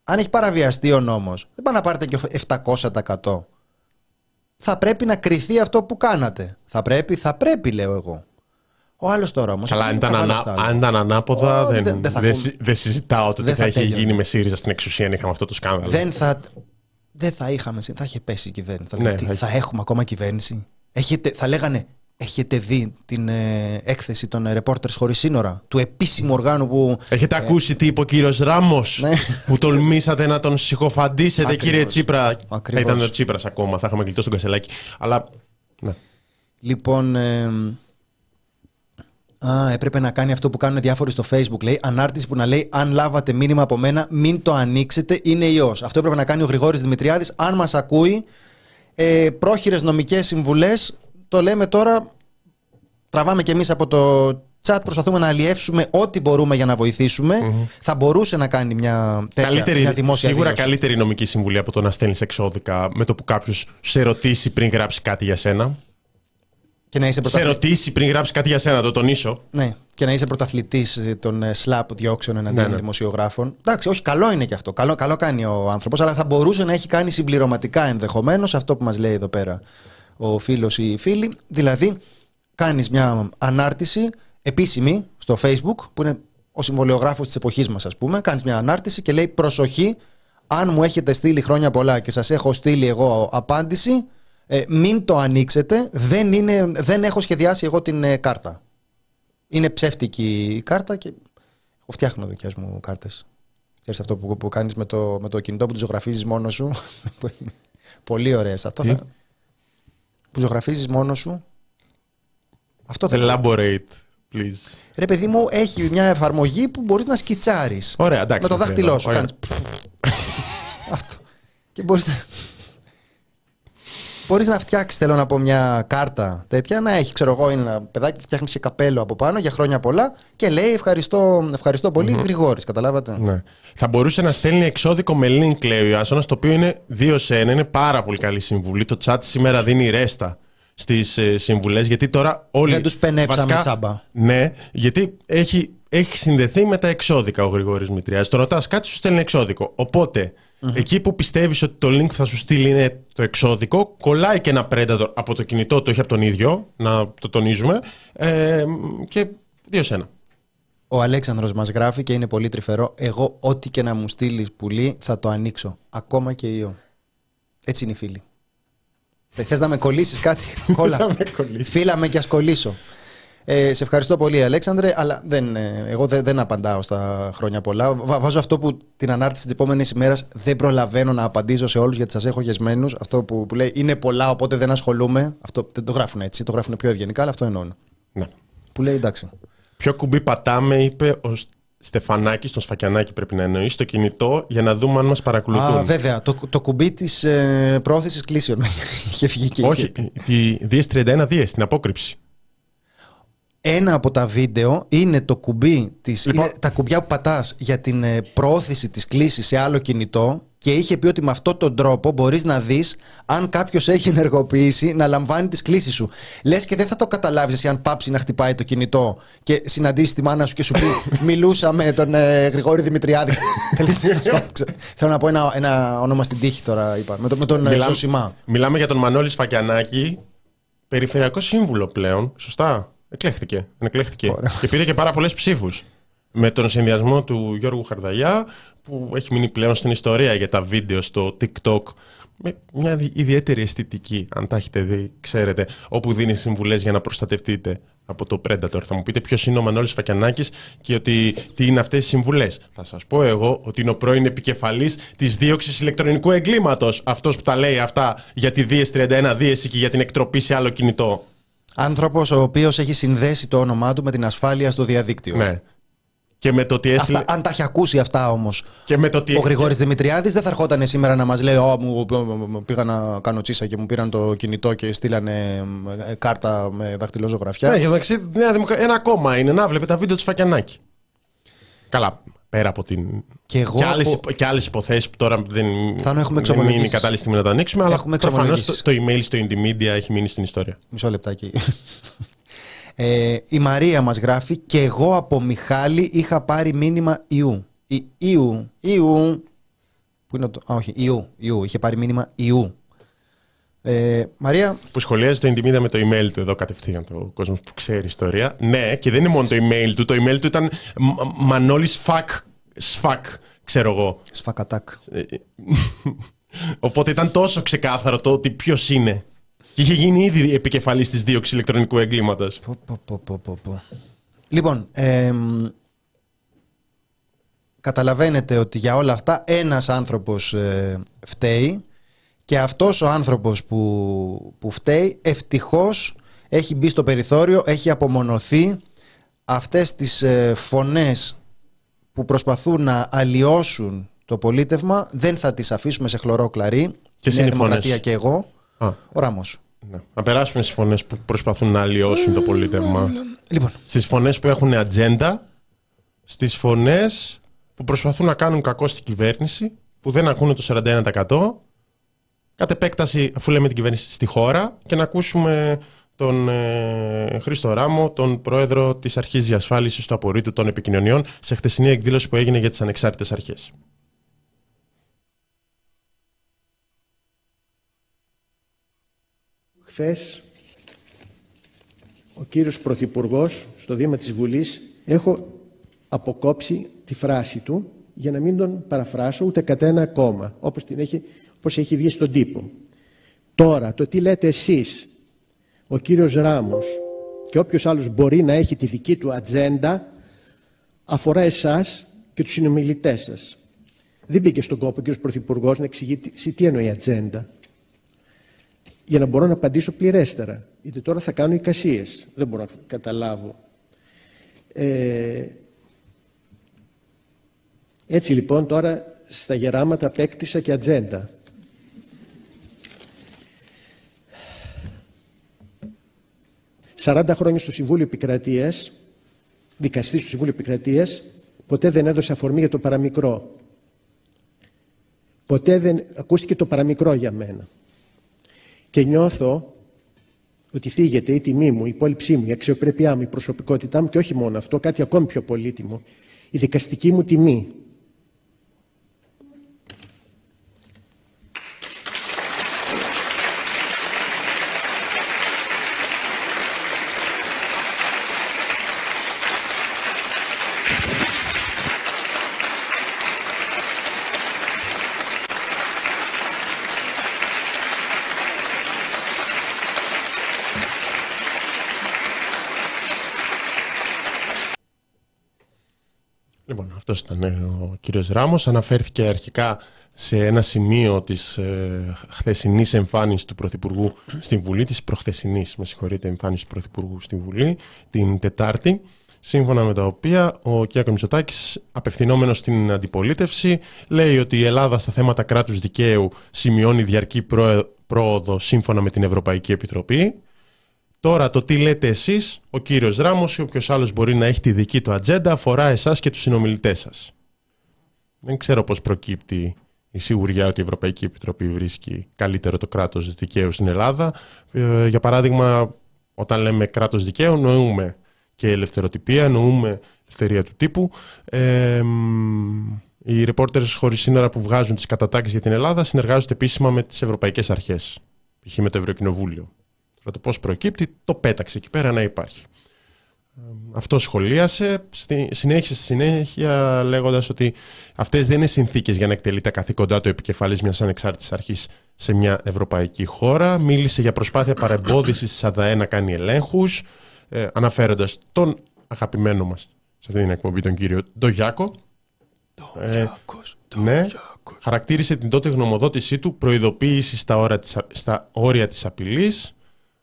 αν έχει παραβιαστεί ο νόμος, δεν πάνε να πάρετε και 700%. Θα πρέπει να κρυθεί αυτό που κάνατε. Θα πρέπει, θα πρέπει λέω εγώ. Ο άλλος τώρα όμως. Καλά, αν ήταν, ανά, αν ήταν ανάποδα, Ω, δεν, δεν- δεν θα δεν ακούμε. συ- δεν συζητάω το τι Δεν θα, θα είχε τέλειωνε. γίνει με ΣΥΡΙΖΑ στην εξουσία αν είχαμε αυτό το σκάνδαλο. Δεν θα, δεν θα είχαμε. συ- Θα είχε πέσει η κυβέρνηση. Θα, Ναι, λέγανε, τι, θα θα έχουμε ακόμα κυβέρνηση; Έχετε, θα λέγανε, έχετε δει την ε, έκθεση των ε, Reporters Χωρίς Σύνορα, του επίσημου οργάνου που. Έχετε ακούσει τι είπε ο κύριος Ράμος; Ναι. που τολμήσατε να τον συκοφαντήσετε, Ακριβώς. κύριε Τσίπρα. Ακριβώς. Ήταν ο Τσίπρας ακόμα, θα είχαμε γλιτώσει τον Κασελάκη. Αλλά. Ναι. Λοιπόν. ε, Α, έπρεπε να κάνει αυτό που κάνουν διάφοροι στο Facebook. Λέει ανάρτηση που να λέει: Αν λάβατε μήνυμα από μένα, μην το ανοίξετε, είναι ιός. Αυτό έπρεπε να κάνει ο Γρηγόρης Δημητριάδης. Αν μας ακούει, ε, πρόχειρες νομικές συμβουλές, το λέμε τώρα. Τραβάμε κι εμείς από το chat, προσπαθούμε να αλλιεύσουμε ό,τι μπορούμε για να βοηθησουμε Θα μπορούσε να κάνει μια τέτοια Καλύτερη, μια δημόσια σίγουρα δήλωση. καλύτερη νομική συμβουλή από το να στέλνεις εξώδικα με το που κάποιος σε ρωτήσει πριν γράψει κάτι για σένα. Και να είσαι Σε πρωταθλητής. ρωτήσει πριν γράψει κάτι για σένα, το τονίσω. Ναι, και να είσαι πρωταθλητής των ε, slap διώξεων εναντίον Ναι, ναι. δημοσιογράφων. Εντάξει, όχι, καλό είναι και αυτό. Καλό, καλό κάνει ο άνθρωπος, αλλά θα μπορούσε να έχει κάνει συμπληρωματικά ενδεχομένως αυτό που μας λέει εδώ πέρα ο φίλος ή η φίλη. Δηλαδή, κάνεις μια ανάρτηση επίσημη στο Facebook, που είναι ο συμβολιογράφος της εποχής μας, ας πούμε. Κάνεις μια ανάρτηση και λέει προσοχή, αν μου έχετε στείλει χρόνια πολλά και σας έχω στείλει εγώ απάντηση, ε, μην το ανοίξετε. Δεν, είναι, δεν έχω σχεδιάσει εγώ την ε, κάρτα. Είναι ψεύτικη η κάρτα και εγώ φτιάχνω δικές μου κάρτες. Ξέρεις αυτό που, που κάνεις με το, με το κινητό που του ζωγραφίζεις μόνο σου. Πολύ ωραίο. Αυτό Τι; θα... Που ζωγραφίζεις μόνο σου. Αυτό θα Elaborate, please. Ρε παιδί μου, έχει μια εφαρμογή που μπορείς να σκιτσάρεις. Ωραία, εντάξει. Με το οκ, δάχτυλό σου. ωραία. Κάνεις... Αυτό. Και μπορείς να. Μπορείς να φτιάξεις, θέλω να πω, μια κάρτα τέτοια, να έχει, ξέρω εγώ, είναι ένα παιδάκι που φτιάχνεις και καπέλο από πάνω για χρόνια πολλά και λέει ευχαριστώ, ευχαριστώ πολύ, Γρηγόρης, καταλάβατε; Ναι. Θα μπορούσε να στέλνει εξώδικο με link, λέει ο Ιάσονας, το οποίο είναι 2 σε 1. Είναι πάρα πολύ καλή συμβουλή. Το chat σήμερα δίνει ρέστα στις ε, συμβουλές, γιατί τώρα όλοι. Δεν τους πενέψαμε τσάμπα. Ναι, γιατί έχει, έχει συνδεθεί με τα εξώδικα ο Γρηγόρης Μητριάς. Το ρωτάς κάτι, σου στέλνει εξώδικο. Οπότε, εκεί που πιστεύεις ότι το link που θα σου στείλει είναι το εξώδικο, κολλάει και ένα Predator από το κινητό, το έχει από τον ίδιο, να το τονίζουμε. Ε, και 2 σε 1. Ο Αλέξανδρος μας γράφει και είναι πολύ τρυφερό. Εγώ, ό,τι και να μου στείλεις πουλί, θα το ανοίξω. Ακόμα και ιό. Έτσι είναι οι φίλοι. Δεν θες να με κολλήσεις κάτι, κόλλα. Θα με κολλήσεις. Φίλα με και ας κολλήσω. Ε, σε ευχαριστώ πολύ, Αλέξανδρε, αλλά δεν, ε, εγώ δεν, δεν απαντάω στα χρόνια πολλά. Βα- βάζω αυτό που την ανάρτηση της επόμενης ημέρας δεν προλαβαίνω να απαντήσω σε όλους γιατί σας έχω γεσμένους. Αυτό που, που λέει είναι πολλά, οπότε δεν ασχολούμαι. Αυτό δεν το γράφουν έτσι, το γράφουν πιο ευγενικά, αλλά αυτό εννοούν. Ναι. Που λέει εντάξει. Ποιο κουμπί πατάμε, είπε ο Στεφανάκης, τον Σφακιανάκη πρέπει να εννοείς, στο κινητό για να δούμε αν μας παρακολουθούν. Α, βέβαια, το, το κουμπί της ε, πρόθεσης κλήσεων. είχε βγει και Όχι, είχε- τη DS31 DS, την απόκρυψη. Ένα από τα βίντεο είναι το κουμπί της, Λοιπόν. είναι τα κουμπιά που πατάς για την ε, προώθηση της κλήσης σε άλλο κινητό και είχε πει ότι με αυτόν τον τρόπο μπορείς να δεις αν κάποιος έχει ενεργοποιήσει να λαμβάνει τις κλήσεις σου. Λες και δεν θα το καταλάβεις εσύ αν πάψει να χτυπάει το κινητό και συναντήσεις τη μάνα σου και σου πει Μιλούσα με τον ε, Γρηγόρη Δημητριάδη. Θέλω να πω ένα, ένα όνομα στην τύχη τώρα, είπα. Με, το, με τον ε, Μιλάμε- Ζωσιμά. Μιλάμε για τον Μανώλης Σφακιανάκη, περιφερειακό σύμβουλο πλέον. Σωστά; Εκλέχθηκε. Εκλέχθηκε. Ωραία. Και πήρε και πάρα πολλές ψήφους. Με τον συνδυασμό του Γιώργου Χαρδαγιά, που έχει μείνει πλέον στην ιστορία για τα βίντεο στο TikTok. Με μια δι- ιδιαίτερη αισθητική, αν τα έχετε δει, ξέρετε, όπου δίνει συμβουλές για να προστατευτείτε από το Predator. Θα μου πείτε ποιος είναι ο Μανώλης Φακιανάκης και ότι, τι είναι αυτές οι συμβουλές. Θα σας πω εγώ ότι είναι ο πρώην επικεφαλής της δίωξης ηλεκτρονικού εγκλήματος. Αυτός που τα λέει αυτά για τη Δίες 31 δίεση και για την εκτροπή σε άλλο κινητό. Άνθρωπος ο οποίος έχει συνδέσει το όνομά του με την ασφάλεια στο διαδίκτυο. Ναι. Και με το ότι έστειλε. Αυτά, αν τα έχει ακούσει αυτά όμως. Και με το ότι... Ο Γρηγόρης Δημητριάδης δεν θα ερχόταν σήμερα να μας λέει: Ω, μου μου πήγα να κάνω τσίσα και μου πήραν το κινητό και στείλανε ε, κάρτα με δαχτυλόζωγραφιά. Ναι, για μεταξύ, Νέα Δημοκρατία. Ένα ακόμα είναι να βλέπει τα βίντεο του Φακιανάκη. Καλά, πέρα από την. Και εγώ και άλλες, από- υπο- και άλλες υποθέσεις που τώρα δεν, Θα έχουμε δεν είναι η εξομολογήσεις. κατάλληλη στιγμή να τα ανοίξουμε, αλλά Έχουμε προφανώς το, εξομολογήσεις. το email στο Indymedia έχει μείνει στην ιστορία. Μισό λεπτάκι. Ε, η Μαρία μας γράφει και εγώ από Μιχάλη είχα πάρει μήνυμα Ιού. Η, Ιού. Ιού. Πού είναι το... Α, όχι. Ιού. Ιού. Είχε πάρει μήνυμα Ιού. Ε, Μαρία, Που σχολιάζει το Indymedia με το email του εδώ κατευθείαν, το κόσμος που ξέρει ιστορία. Ναι, και δεν είναι μόνο το email του. Το email του ήταν Μανώλης Σφακ. Σφακ, ξέρω εγώ. σφακατάκ. Ε, Οπότε ήταν τόσο ξεκάθαρο το ότι ποιος είναι. Και είχε γίνει ήδη επικεφαλής της δίωξης ηλεκτρονικού εγκλήματος. Πω, πω, πω, πω, πω, πω. Λοιπόν, εμ, καταλαβαίνετε ότι για όλα αυτά ένας άνθρωπος ε, φταίει και αυτός ο άνθρωπος που, που φταίει ευτυχώς έχει μπει στο περιθώριο, έχει απομονωθεί αυτές τις ε, φωνές που προσπαθούν να αλλοιώσουν το πολίτευμα δεν θα τις αφήσουμε σε χλωρό κλαρί Ποιες η Νέα είναι οι φωνές; Δημοκρατία και εγώ Α, ο Ράμος ναι. Να περάσουμε στις φωνές που προσπαθούν να αλλοιώσουν το πολίτευμα. λοιπόν Στις φωνές που έχουν ατζέντα. Στις φωνές που προσπαθούν να κάνουν κακό στην κυβέρνηση. Που δεν ακούνε το 41%. Κατ' επέκταση, αφού λέμε την κυβέρνηση στη χώρα. Και να ακούσουμε τον ε, Χρήστο Ράμο, τον πρόεδρο της Αρχής Διασφάλισης του Απορρίτου των Επικοινωνιών, σε χτεσινή εκδήλωση που έγινε για τις ανεξάρτητες αρχές. Χθες ο κύριος Πρωθυπουργός στο βήμα της Βουλής έχω αποκόψει τη φράση του για να μην τον παραφράσω ούτε κατά ένα κόμμα όπως, την έχει, όπως έχει βγει στον τύπο. Τώρα το τι λέτε εσείς ο κύριος Ράμος και όποιος άλλος μπορεί να έχει τη δική του ατζέντα αφορά εσάς και τους συνομιλητές σας. Δεν μπήκε στον κόπο ο κύριος Πρωθυπουργός να εξηγήσει τι εννοεί ατζέντα για να μπορώ να απαντήσω πληρέστερα. Γιατί τώρα θα κάνω εικασίες. Δεν μπορώ να καταλάβω. Ε, έτσι λοιπόν τώρα στα γεράματα απέκτησα και ατζέντα. «40 χρόνια στο Συμβούλιο Επικρατείας, δικαστής στο Συμβούλιο Επικρατείας, ποτέ δεν έδωσε αφορμή για το παραμικρό. Ποτέ δεν ακούστηκε το παραμικρό για μένα και νιώθω ότι θίγεται η τιμή μου, η υπόλοιψή μου, η αξιοπρέπειά μου, η προσωπικότητά μου και όχι μόνο αυτό, κάτι ακόμη πιο πολύτιμο, η δικαστική μου τιμή. Λοιπόν, αυτός ήταν ε, ο κύριος Ράμος. Αναφέρθηκε αρχικά σε ένα σημείο της ε, χθεσινής εμφάνισης του Πρωθυπουργού στην Βουλή, της προχθεσινής, με συγχωρείτε, εμφάνισης του Πρωθυπουργού στην Βουλή, την Τετάρτη, σύμφωνα με τα οποία ο κ. Μητσοτάκης, απευθυνόμενος στην αντιπολίτευση, λέει ότι η Ελλάδα στα θέματα κράτους δικαίου σημειώνει διαρκή πρόε- πρόοδο σύμφωνα με την Ευρωπαϊκή Επιτροπή. Τώρα το τι λέτε εσείς, ο κύριος Ράμος ή όποιος άλλος μπορεί να έχει τη δική του ατζέντα αφορά εσάς και τους συνομιλητές σας. Δεν ξέρω πώς προκύπτει η σιγουριά ότι η Ευρωπαϊκή Επιτροπή βρίσκει καλύτερο το κράτος δικαίου στην Ελλάδα. Ε, για παράδειγμα, όταν λέμε κράτος δικαίου, νοούμε και ελευθεροτυπία, νοούμε ελευθερία του τύπου. Ε, οι reporters χωρίς σύνορα που βγάζουν τις κατατάξεις για την Ελλάδα συνεργάζονται επίσημα με τις ευρωπαϊκές αρχές. Π.χ. με το Ευρωκοινοβούλιο. Τώρα το πώς προκύπτει, το πέταξε εκεί πέρα να υπάρχει. Αυτό σχολίασε, στη, συνέχισε στη συνέχεια λέγοντας ότι αυτές δεν είναι συνθήκες για να εκτελεί τα καθήκοντά του επικεφαλής μιας ανεξάρτητης αρχής σε μια ευρωπαϊκή χώρα. Μίλησε για προσπάθεια παρεμπόδισης της ΑΔΑΕ να κάνει ελέγχους, ε, αναφέροντας τον αγαπημένο μας σε αυτή την εκπομπή, τον κύριο Ντογιάκο. Ε, ναι, χαρακτήρισε την τότε γνωμοδότησή του προειδοποίησης στα, όρια της, στα όρια της απειλής.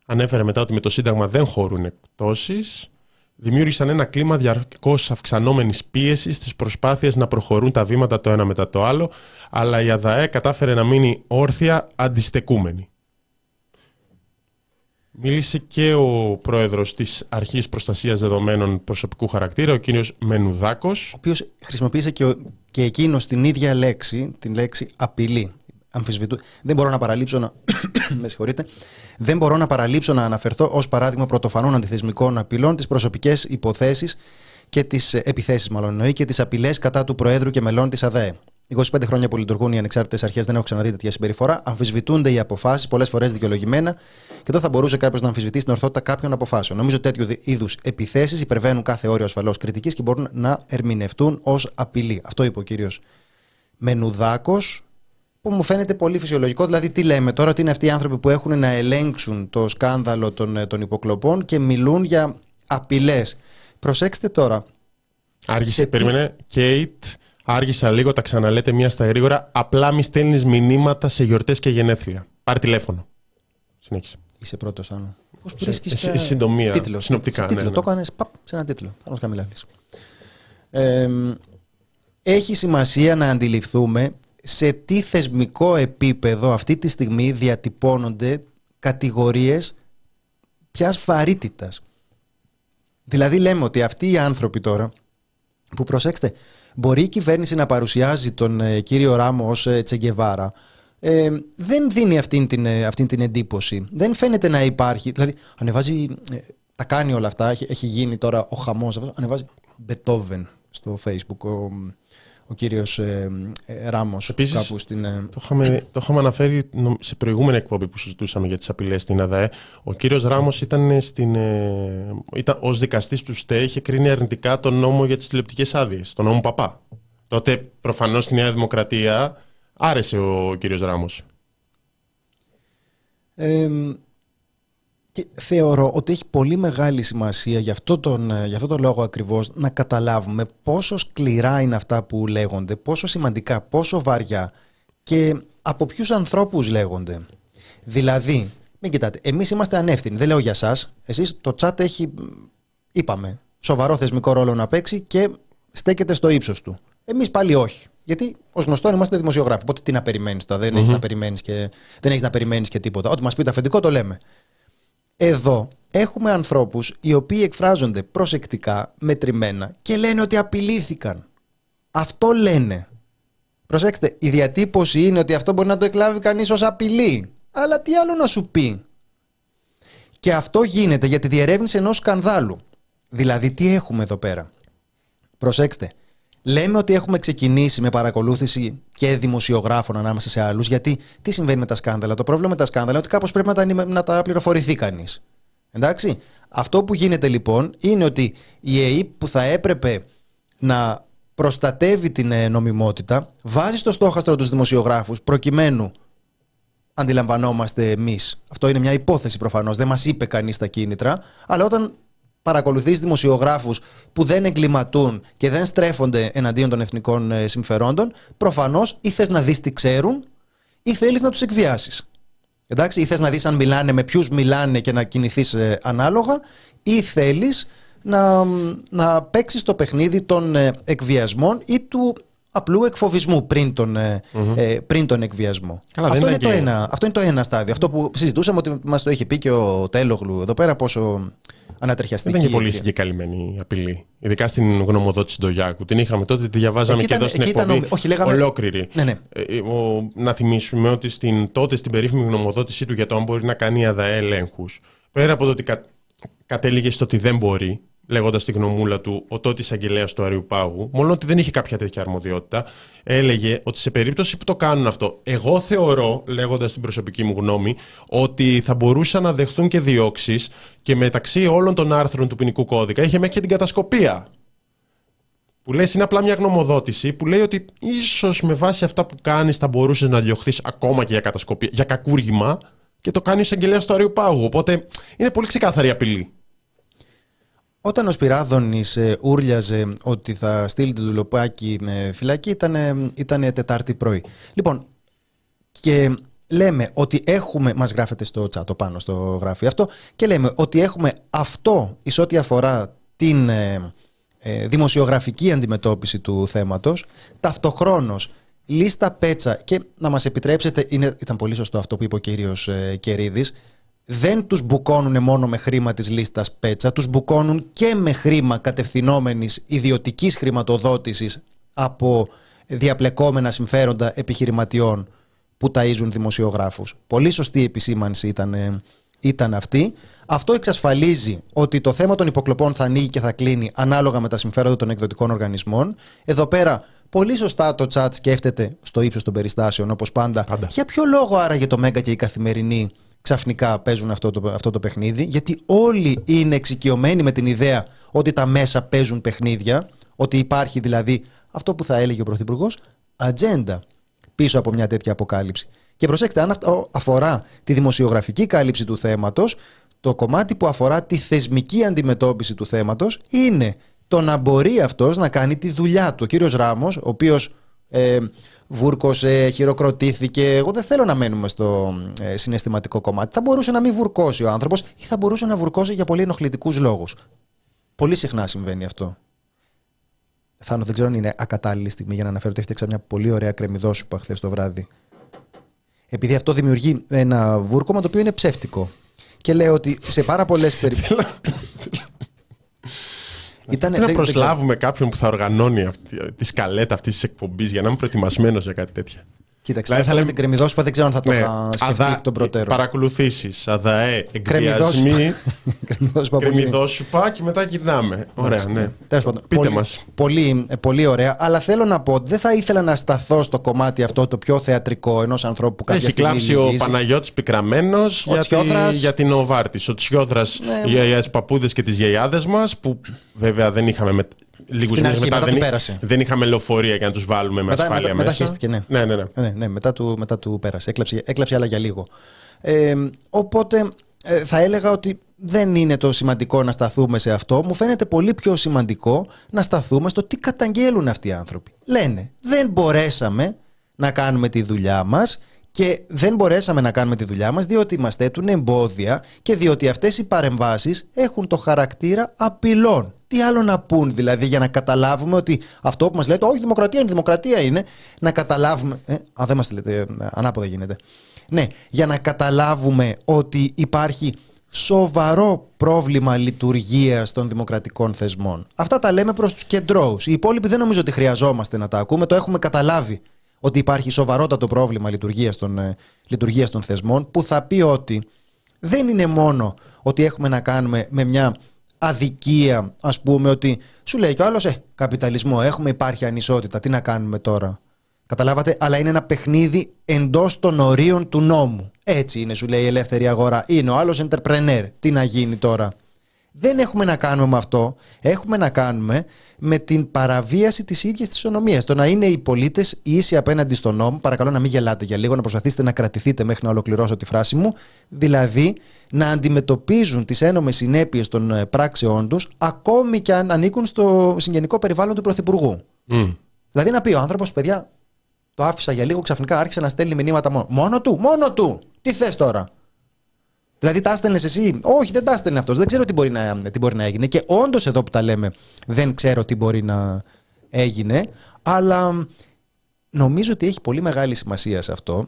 Ανέφερε μετά ότι με το Σύνταγμα δεν χωρούν εκτόσεις δημιούργησαν ένα κλίμα διαρκώς αυξανόμενης πίεσης στις προσπάθειες να προχωρούν τα βήματα το ένα μετά το άλλο, αλλά η ΑΔΑΕ κατάφερε να μείνει όρθια αντιστεκούμενη. Μίλησε και ο πρόεδρος της Αρχής Προστασίας Δεδομένων Προσωπικού Χαρακτήρα, ο κ. Μενουδάκος. Ο οποίος χρησιμοποίησε και, και εκείνος την ίδια λέξη, την λέξη απειλή. Αμφισβητού. Δεν μπορώ να παραλείψω να. με συγχωρείτε. Δεν μπορώ να παραλείψω να αναφερθώ ως παράδειγμα πρωτοφανών αντιθεσμικών απειλών τις προσωπικές υποθέσεις και τις επιθέσεις, μάλλον εννοεί, και τις απειλές κατά του Προέδρου και μελών της ΑΔΕ. 25 χρόνια που λειτουργούν οι ανεξάρτητες αρχές δεν έχω ξαναδεί τέτοια συμπεριφορά. Αμφισβητούνται οι αποφάσεις, πολλές φορές δικαιολογημένα, και εδώ θα μπορούσε κάποιος να αμφισβητήσει την ορθότητα κάποιων αποφάσεων. Νομίζω τέτοιου είδους επιθέσεις υπερβαίνουν κάθε όριο ασφαλώς κριτικής και μπορούν να ερμηνευτούν ως απειλή. Αυτό είπε ο κύριος Μενουδάκος, που μου φαίνεται πολύ φυσιολογικό. Δηλαδή, τι λέμε τώρα, ότι είναι αυτοί οι άνθρωποι που έχουν να ελέγξουν το σκάνδαλο των, ε, των υποκλοπών και μιλούν για απειλές. Προσέξτε τώρα. Άργησε, τι... περίμενε. Κέιτ, άργησα λίγο, τα ξαναλέτε μία στα γρήγορα. Απλά μη στέλνεις μηνύματα σε γιορτές και γενέθλια. Πάρε τηλέφωνο. Συνέχισε. Είσαι πρώτος, Άνω. Πώς βρίσκει. τα... Συντομία. Τίτλος. Συνοπτικά. Σε, τίτλο. Ναι, ναι. Το έκανες σε ένα τίτλο. Πάνω καμιλάλη. Ε, έχει σημασία να αντιληφθούμε σε τι θεσμικό επίπεδο αυτή τη στιγμή διατυπώνονται κατηγορίες ποιας βαρύτητας. Δηλαδή λέμε ότι αυτοί οι άνθρωποι τώρα, που προσέξτε, μπορεί η κυβέρνηση να παρουσιάζει τον ε, κύριο Ράμο ως ε, Τσεγκεβάρα, ε, δεν δίνει αυτήν την, ε, αυτήν την εντύπωση. Δεν φαίνεται να υπάρχει. Δηλαδή, ανεβάζει. τα κάνει όλα αυτά. Έχει, έχει γίνει τώρα ο χαμός αυτός. Ανεβάζει Μπετόβεν στο Facebook. Ο, ο κύριος ε, ε, Ράμος κάπου στην... Ε, το, είχαμε, το είχαμε αναφέρει σε προηγούμενη εκπομπή που συζητούσαμε για τις απειλές στην ΑΔΑΕ. Ο κύριος Ράμος ήταν, στην, ε, ήταν ως δικαστής του ΣΤΕ, είχε κρίνει αρνητικά τον νόμο για τις τηλεπτικές άδειες, τον νόμο Παπά. Τότε προφανώς στη Νέα Δημοκρατία άρεσε ο κύριος Ράμος. Ε, και θεωρώ ότι έχει πολύ μεγάλη σημασία για αυτό τον, ε, για αυτό τον λόγο ακριβώς να καταλάβουμε πόσο σκληρά είναι αυτά που λέγονται, πόσο σημαντικά, πόσο βαριά και από ποιους ανθρώπους λέγονται. Δηλαδή, μην κοιτάτε, εμείς είμαστε ανεύθυνοι, δεν λέω για σας, εσείς το chat έχει, είπαμε, σοβαρό θεσμικό ρόλο να παίξει και στέκεται στο ύψος του. Εμείς πάλι όχι. Γιατί ως γνωστό είμαστε δημοσιογράφοι. Οπότε τι να περιμένεις τώρα, δεν έχεις να περιμένεις και, να περιμένεις και τίποτα. Ό,τι μας πει το αφεντικό το λέμε. Εδώ έχουμε ανθρώπους οι οποίοι εκφράζονται προσεκτικά, μετρημένα και λένε ότι απειλήθηκαν. Αυτό λένε. Προσέξτε, η διατύπωση είναι ότι αυτό μπορεί να το εκλάβει κανείς ως απειλή. Αλλά τι άλλο να σου πει; Και αυτό γίνεται για τη διερεύνηση ενός σκανδάλου. Δηλαδή τι έχουμε εδώ πέρα; Προσέξτε, Λέμε ότι έχουμε ξεκινήσει με παρακολούθηση και δημοσιογράφων ανάμεσα σε άλλους, γιατί τι συμβαίνει με τα σκάνδαλα; Το πρόβλημα με τα σκάνδαλα είναι ότι κάπως πρέπει να τα, να τα πληροφορηθεί κανείς. Εντάξει. Αυτό που γίνεται λοιπόν είναι ότι η ΕΕΠ που θα έπρεπε να προστατεύει την ε, νομιμότητα βάζει στο στόχαστρο τους δημοσιογράφους προκειμένου αντιλαμβανόμαστε εμείς. Αυτό είναι μια υπόθεση προφανώς. Δεν μας είπε κανείς τα κίνητρα. Αλλά όταν παρακολουθείς δημοσιογράφους που δεν εγκληματούν και δεν στρέφονται εναντίον των εθνικών ε, συμφερόντων, προφανώς ή θες να δεις τι ξέρουν ή θέλεις να τους εκβιάσεις. Εντάξει, ή θες να δεις αν μιλάνε, με ποιους μιλάνε και να κινηθείς ε, ανάλογα ή θέλεις να, να παίξεις το παιχνίδι των ε, εκβιασμών ή του απλού εκφοβισμού πριν τον, ε, ε, πριν τον εκβιασμό. Καλά, αυτό, δεν είναι ήταν το και- ένα, αυτό είναι το ένα στάδιο. Αυτό που συζητούσαμε ότι μας το είχε πει και ο Τέλογλου εδώ πέρα, πόσο ανατριχιαστική. Δεν ήταν και πολύ είναι. συγκεκαλυμμένη η απειλή. Ειδικά στην γνωμοδότηση του Γιάκου. Την είχαμε τότε, τη διαβάζαμε Εκεί και ήταν- εδώ στην εκεί ήταν εκπομπή. ο- όχι, λέγαμε- Ολόκληρη. Ναι, ναι. Ε, ο- να θυμίσουμε ότι στην, τότε στην περίφημη γνωμοδότησή του για το αν μπορεί να κάνει η ΑΔΑΕ ελέγχους, πέρα από το ότι κα, κατέληγε στο ότι δεν μπορεί, λέγοντας τη γνωμούλα του ο τότε εισαγγελέα του Αριού Πάγου, μόνο ότι δεν είχε κάποια τέτοια αρμοδιότητα, έλεγε ότι σε περίπτωση που το κάνουν αυτό, εγώ θεωρώ, λέγοντας την προσωπική μου γνώμη, ότι θα μπορούσαν να δεχτούν και διώξεις και μεταξύ όλων των άρθρων του ποινικού κώδικα είχε μέχρι και την κατασκοπία. Που λες είναι απλά μια γνωμοδότηση που λέει ότι ίσως με βάση αυτά που κάνεις θα μπορούσες να διωχθείς ακόμα και για κατασκοπία, για κακούργημα και το κάνει ο εισαγγελέας του Αριού Πάγου. Οπότε είναι πολύ ξεκάθαρη η απειλή. Όταν ο Σπυράδωνης ε, ούρλιαζε ότι θα στείλει το δουλοπάκι με φυλακή ήταν, ήταν Τετάρτη πρωί. Λοιπόν, και λέμε ότι έχουμε, μας γράφεται στο τσάτο πάνω στο γράφει αυτό, και λέμε ότι έχουμε αυτό εις ό,τι αφορά την ε, ε, δημοσιογραφική αντιμετώπιση του θέματος, ταυτοχρόνως λίστα πέτσα και να μας επιτρέψετε, είναι, ήταν πολύ σωστό αυτό που είπε ο κύριος ε, Κερίδης, δεν τους μπουκώνουν μόνο με χρήμα της λίστας πέτσα, τους μπουκώνουν και με χρήμα κατευθυνόμενης ιδιωτικής χρηματοδότησης από διαπλεκόμενα συμφέροντα επιχειρηματιών που ταΐζουν δημοσιογράφους. Πολύ σωστή επισήμανση ήταν, ε, ήταν αυτή. Αυτό εξασφαλίζει ότι το θέμα των υποκλοπών θα ανοίγει και θα κλείνει ανάλογα με τα συμφέροντα των εκδοτικών οργανισμών. Εδώ πέρα πολύ σωστά το chat σκέφτεται στο ύψος των περιστάσεων όπως πάντα. Πάντα. Για ποιο λόγο άραγε το Μέγκα και η Καθημερινή ξαφνικά παίζουν αυτό το, αυτό το παιχνίδι, γιατί όλοι είναι εξοικειωμένοι με την ιδέα ότι τα μέσα παίζουν παιχνίδια, ότι υπάρχει δηλαδή αυτό που θα έλεγε ο Πρωθυπουργός, ατζέντα πίσω από μια τέτοια αποκάλυψη. Και προσέξτε, αν αυτό αφορά τη δημοσιογραφική κάλυψη του θέματος, το κομμάτι που αφορά τη θεσμική αντιμετώπιση του θέματος είναι το να μπορεί αυτός να κάνει τη δουλειά του. Ο κύριος Ράμος, ο οποίος ε, βούρκωσε, χειροκροτήθηκε. Εγώ δεν θέλω να μένουμε στο ε, συναισθηματικό κομμάτι. Θα μπορούσε να μην βουρκώσει ο άνθρωπος ή θα μπορούσε να βουρκώσει για πολύ ενοχλητικούς λόγους. Πολύ συχνά συμβαίνει αυτό. Θάνο, δεν ξέρω αν είναι ακατάλληλη στιγμή για να αναφέρω ότι έφτιαξα μια πολύ ωραία κρεμμυδόσουπα χθες το βράδυ. Επειδή αυτό δημιουργεί ένα βούρκωμα το οποίο είναι ψεύτικο. Και λέω ότι σε πάρα πολλές περιπτώσει. Ήταν, Πρέπει να προσλάβουμε κάποιον που θα οργανώνει αυτή, τη σκαλέτα αυτής της εκπομπής για να είμαι προετοιμασμένος για κάτι τέτοια. Κοίταξε, Δηλαδή, θα θα λέμε- την κρεμμυδόσουπα δεν ξέρω αν θα το Ναι, είχα σκεφτεί εκ των προτέρων. Παρακολουθήσεις, ΑΔΑΕ, Κρεμμυδόσουπα. εκβιασμοί, Κρεμμυδόσουπα πολύ- κρεμμυδόσουπα και μετά γυρνάμε. Ωραία, ναι. Τέλος πάντων, Πείτε πολύ, μας. Πολύ, ε, πολύ ωραία. Αλλά θέλω να πω, δεν θα ήθελα να σταθώ στο κομμάτι αυτό το πιο θεατρικό ενός ανθρώπου που κάποια Έχει στιγμή κλάψει ο λυγίζει. Παναγιώτης Πικραμένος για, τη, Τσιόδρας. για την Οβάρτης. Ο Τσιόδρας Ναι. για, για τις παππούδες και τις γιαγιάδες μας που βέβαια δεν είχαμε με, λίγους Στην μήνες αρχή, μετά δεν, του εί- πέρασε. δεν είχαμε λεωφορεία για να τους βάλουμε με Μετά- ασφάλεια μετά- μετά μέσα. χέστηκε, ναι. Ναι, ναι, ναι. Ναι, ναι, μετά του, μετά του πέρασε. Έκλαψε, έκλαψε αλλά για λίγο. Ε, οπότε ε, θα έλεγα ότι δεν είναι το σημαντικό να σταθούμε σε αυτό. Μου φαίνεται πολύ πιο σημαντικό να σταθούμε στο τι καταγγέλουν αυτοί οι άνθρωποι. Λένε, δεν μπορέσαμε να κάνουμε τη δουλειά μας και δεν μπορέσαμε να κάνουμε τη δουλειά μας διότι μας θέτουν εμπόδια και διότι αυτές οι παρεμβάσεις έχουν το χαρακτήρα απειλών. Τι άλλο να πούν δηλαδή για να καταλάβουμε ότι αυτό που μας λέτε, όχι δημοκρατία είναι, δημοκρατία είναι, να καταλάβουμε, ε, α δεν μας λέτε, ε, ανάποδα γίνεται. Ναι, για να καταλάβουμε ότι υπάρχει σοβαρό πρόβλημα λειτουργίας των δημοκρατικών θεσμών. Αυτά τα λέμε προς τους κεντρώους. Οι υπόλοιποι δεν νομίζω ότι χρειαζόμαστε να τα ακούμε, το έχουμε καταλάβει ότι υπάρχει σοβαρότατο πρόβλημα λειτουργίας των, ε, λειτουργίας των θεσμών που θα πει ότι δεν είναι μόνο ότι έχουμε να κάνουμε με μια αδικία ας πούμε ότι σου λέει κι ο άλλος ε, καπιταλισμό έχουμε υπάρχει ανισότητα τι να κάνουμε τώρα καταλάβατε; Αλλά είναι ένα παιχνίδι εντός των ορίων του νόμου. Έτσι είναι σου λέει η ελεύθερη αγορά. Είναι ο άλλος entrepreneur. Τι να γίνει τώρα; Δεν έχουμε να κάνουμε με αυτό. Έχουμε να κάνουμε με την παραβίαση της ίδιας της ονομίας. Το να είναι οι πολίτες ίσοι απέναντι στον νόμο. Παρακαλώ να μην γελάτε για λίγο, να προσπαθήσετε να κρατηθείτε μέχρι να ολοκληρώσω τη φράση μου. Δηλαδή, να αντιμετωπίζουν τις ένομες συνέπειες των ε, πράξεών τους, ακόμη και αν ανήκουν στο συγγενικό περιβάλλον του Πρωθυπουργού. Μμ. Δηλαδή, να πει ο άνθρωπος, παιδιά, το άφησα για λίγο, ξαφνικά άρχισε να στέλνει μηνύματα μόνο. Μόνο του, μόνο του! Τι θες τώρα; Δηλαδή τα έστελνε εσύ; Όχι, δεν τα έστελνε αυτός. Δεν ξέρω τι μπορεί, να, τι μπορεί να έγινε. Και όντως εδώ που τα λέμε, δεν ξέρω τι μπορεί να έγινε. Αλλά νομίζω ότι έχει πολύ μεγάλη σημασία σε αυτό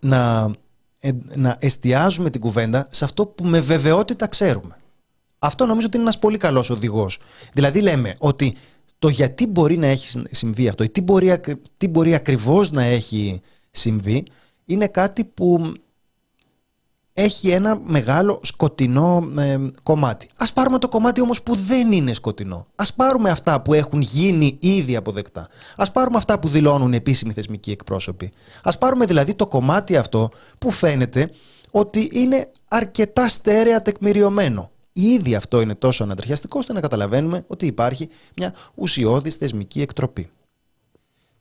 να, ε, να εστιάζουμε την κουβέντα σε αυτό που με βεβαιότητα ξέρουμε. Αυτό νομίζω ότι είναι ένας πολύ καλός οδηγός. Δηλαδή λέμε ότι το γιατί μπορεί να έχει συμβεί αυτό ή τι μπορεί, τι μπορεί ακριβώς να έχει συμβεί είναι κάτι που έχει ένα μεγάλο σκοτεινό ε, κομμάτι. Ας πάρουμε το κομμάτι όμως που δεν είναι σκοτεινό. Ας πάρουμε αυτά που έχουν γίνει ήδη αποδεκτά. Ας πάρουμε αυτά που δηλώνουν επίσημοι θεσμικοί εκπρόσωποι. Ας πάρουμε δηλαδή το κομμάτι αυτό που φαίνεται ότι είναι αρκετά στέρεα τεκμηριωμένο. Ήδη αυτό είναι τόσο ανατριχιαστικό ώστε να καταλαβαίνουμε ότι υπάρχει μια ουσιώδης θεσμική εκτροπή.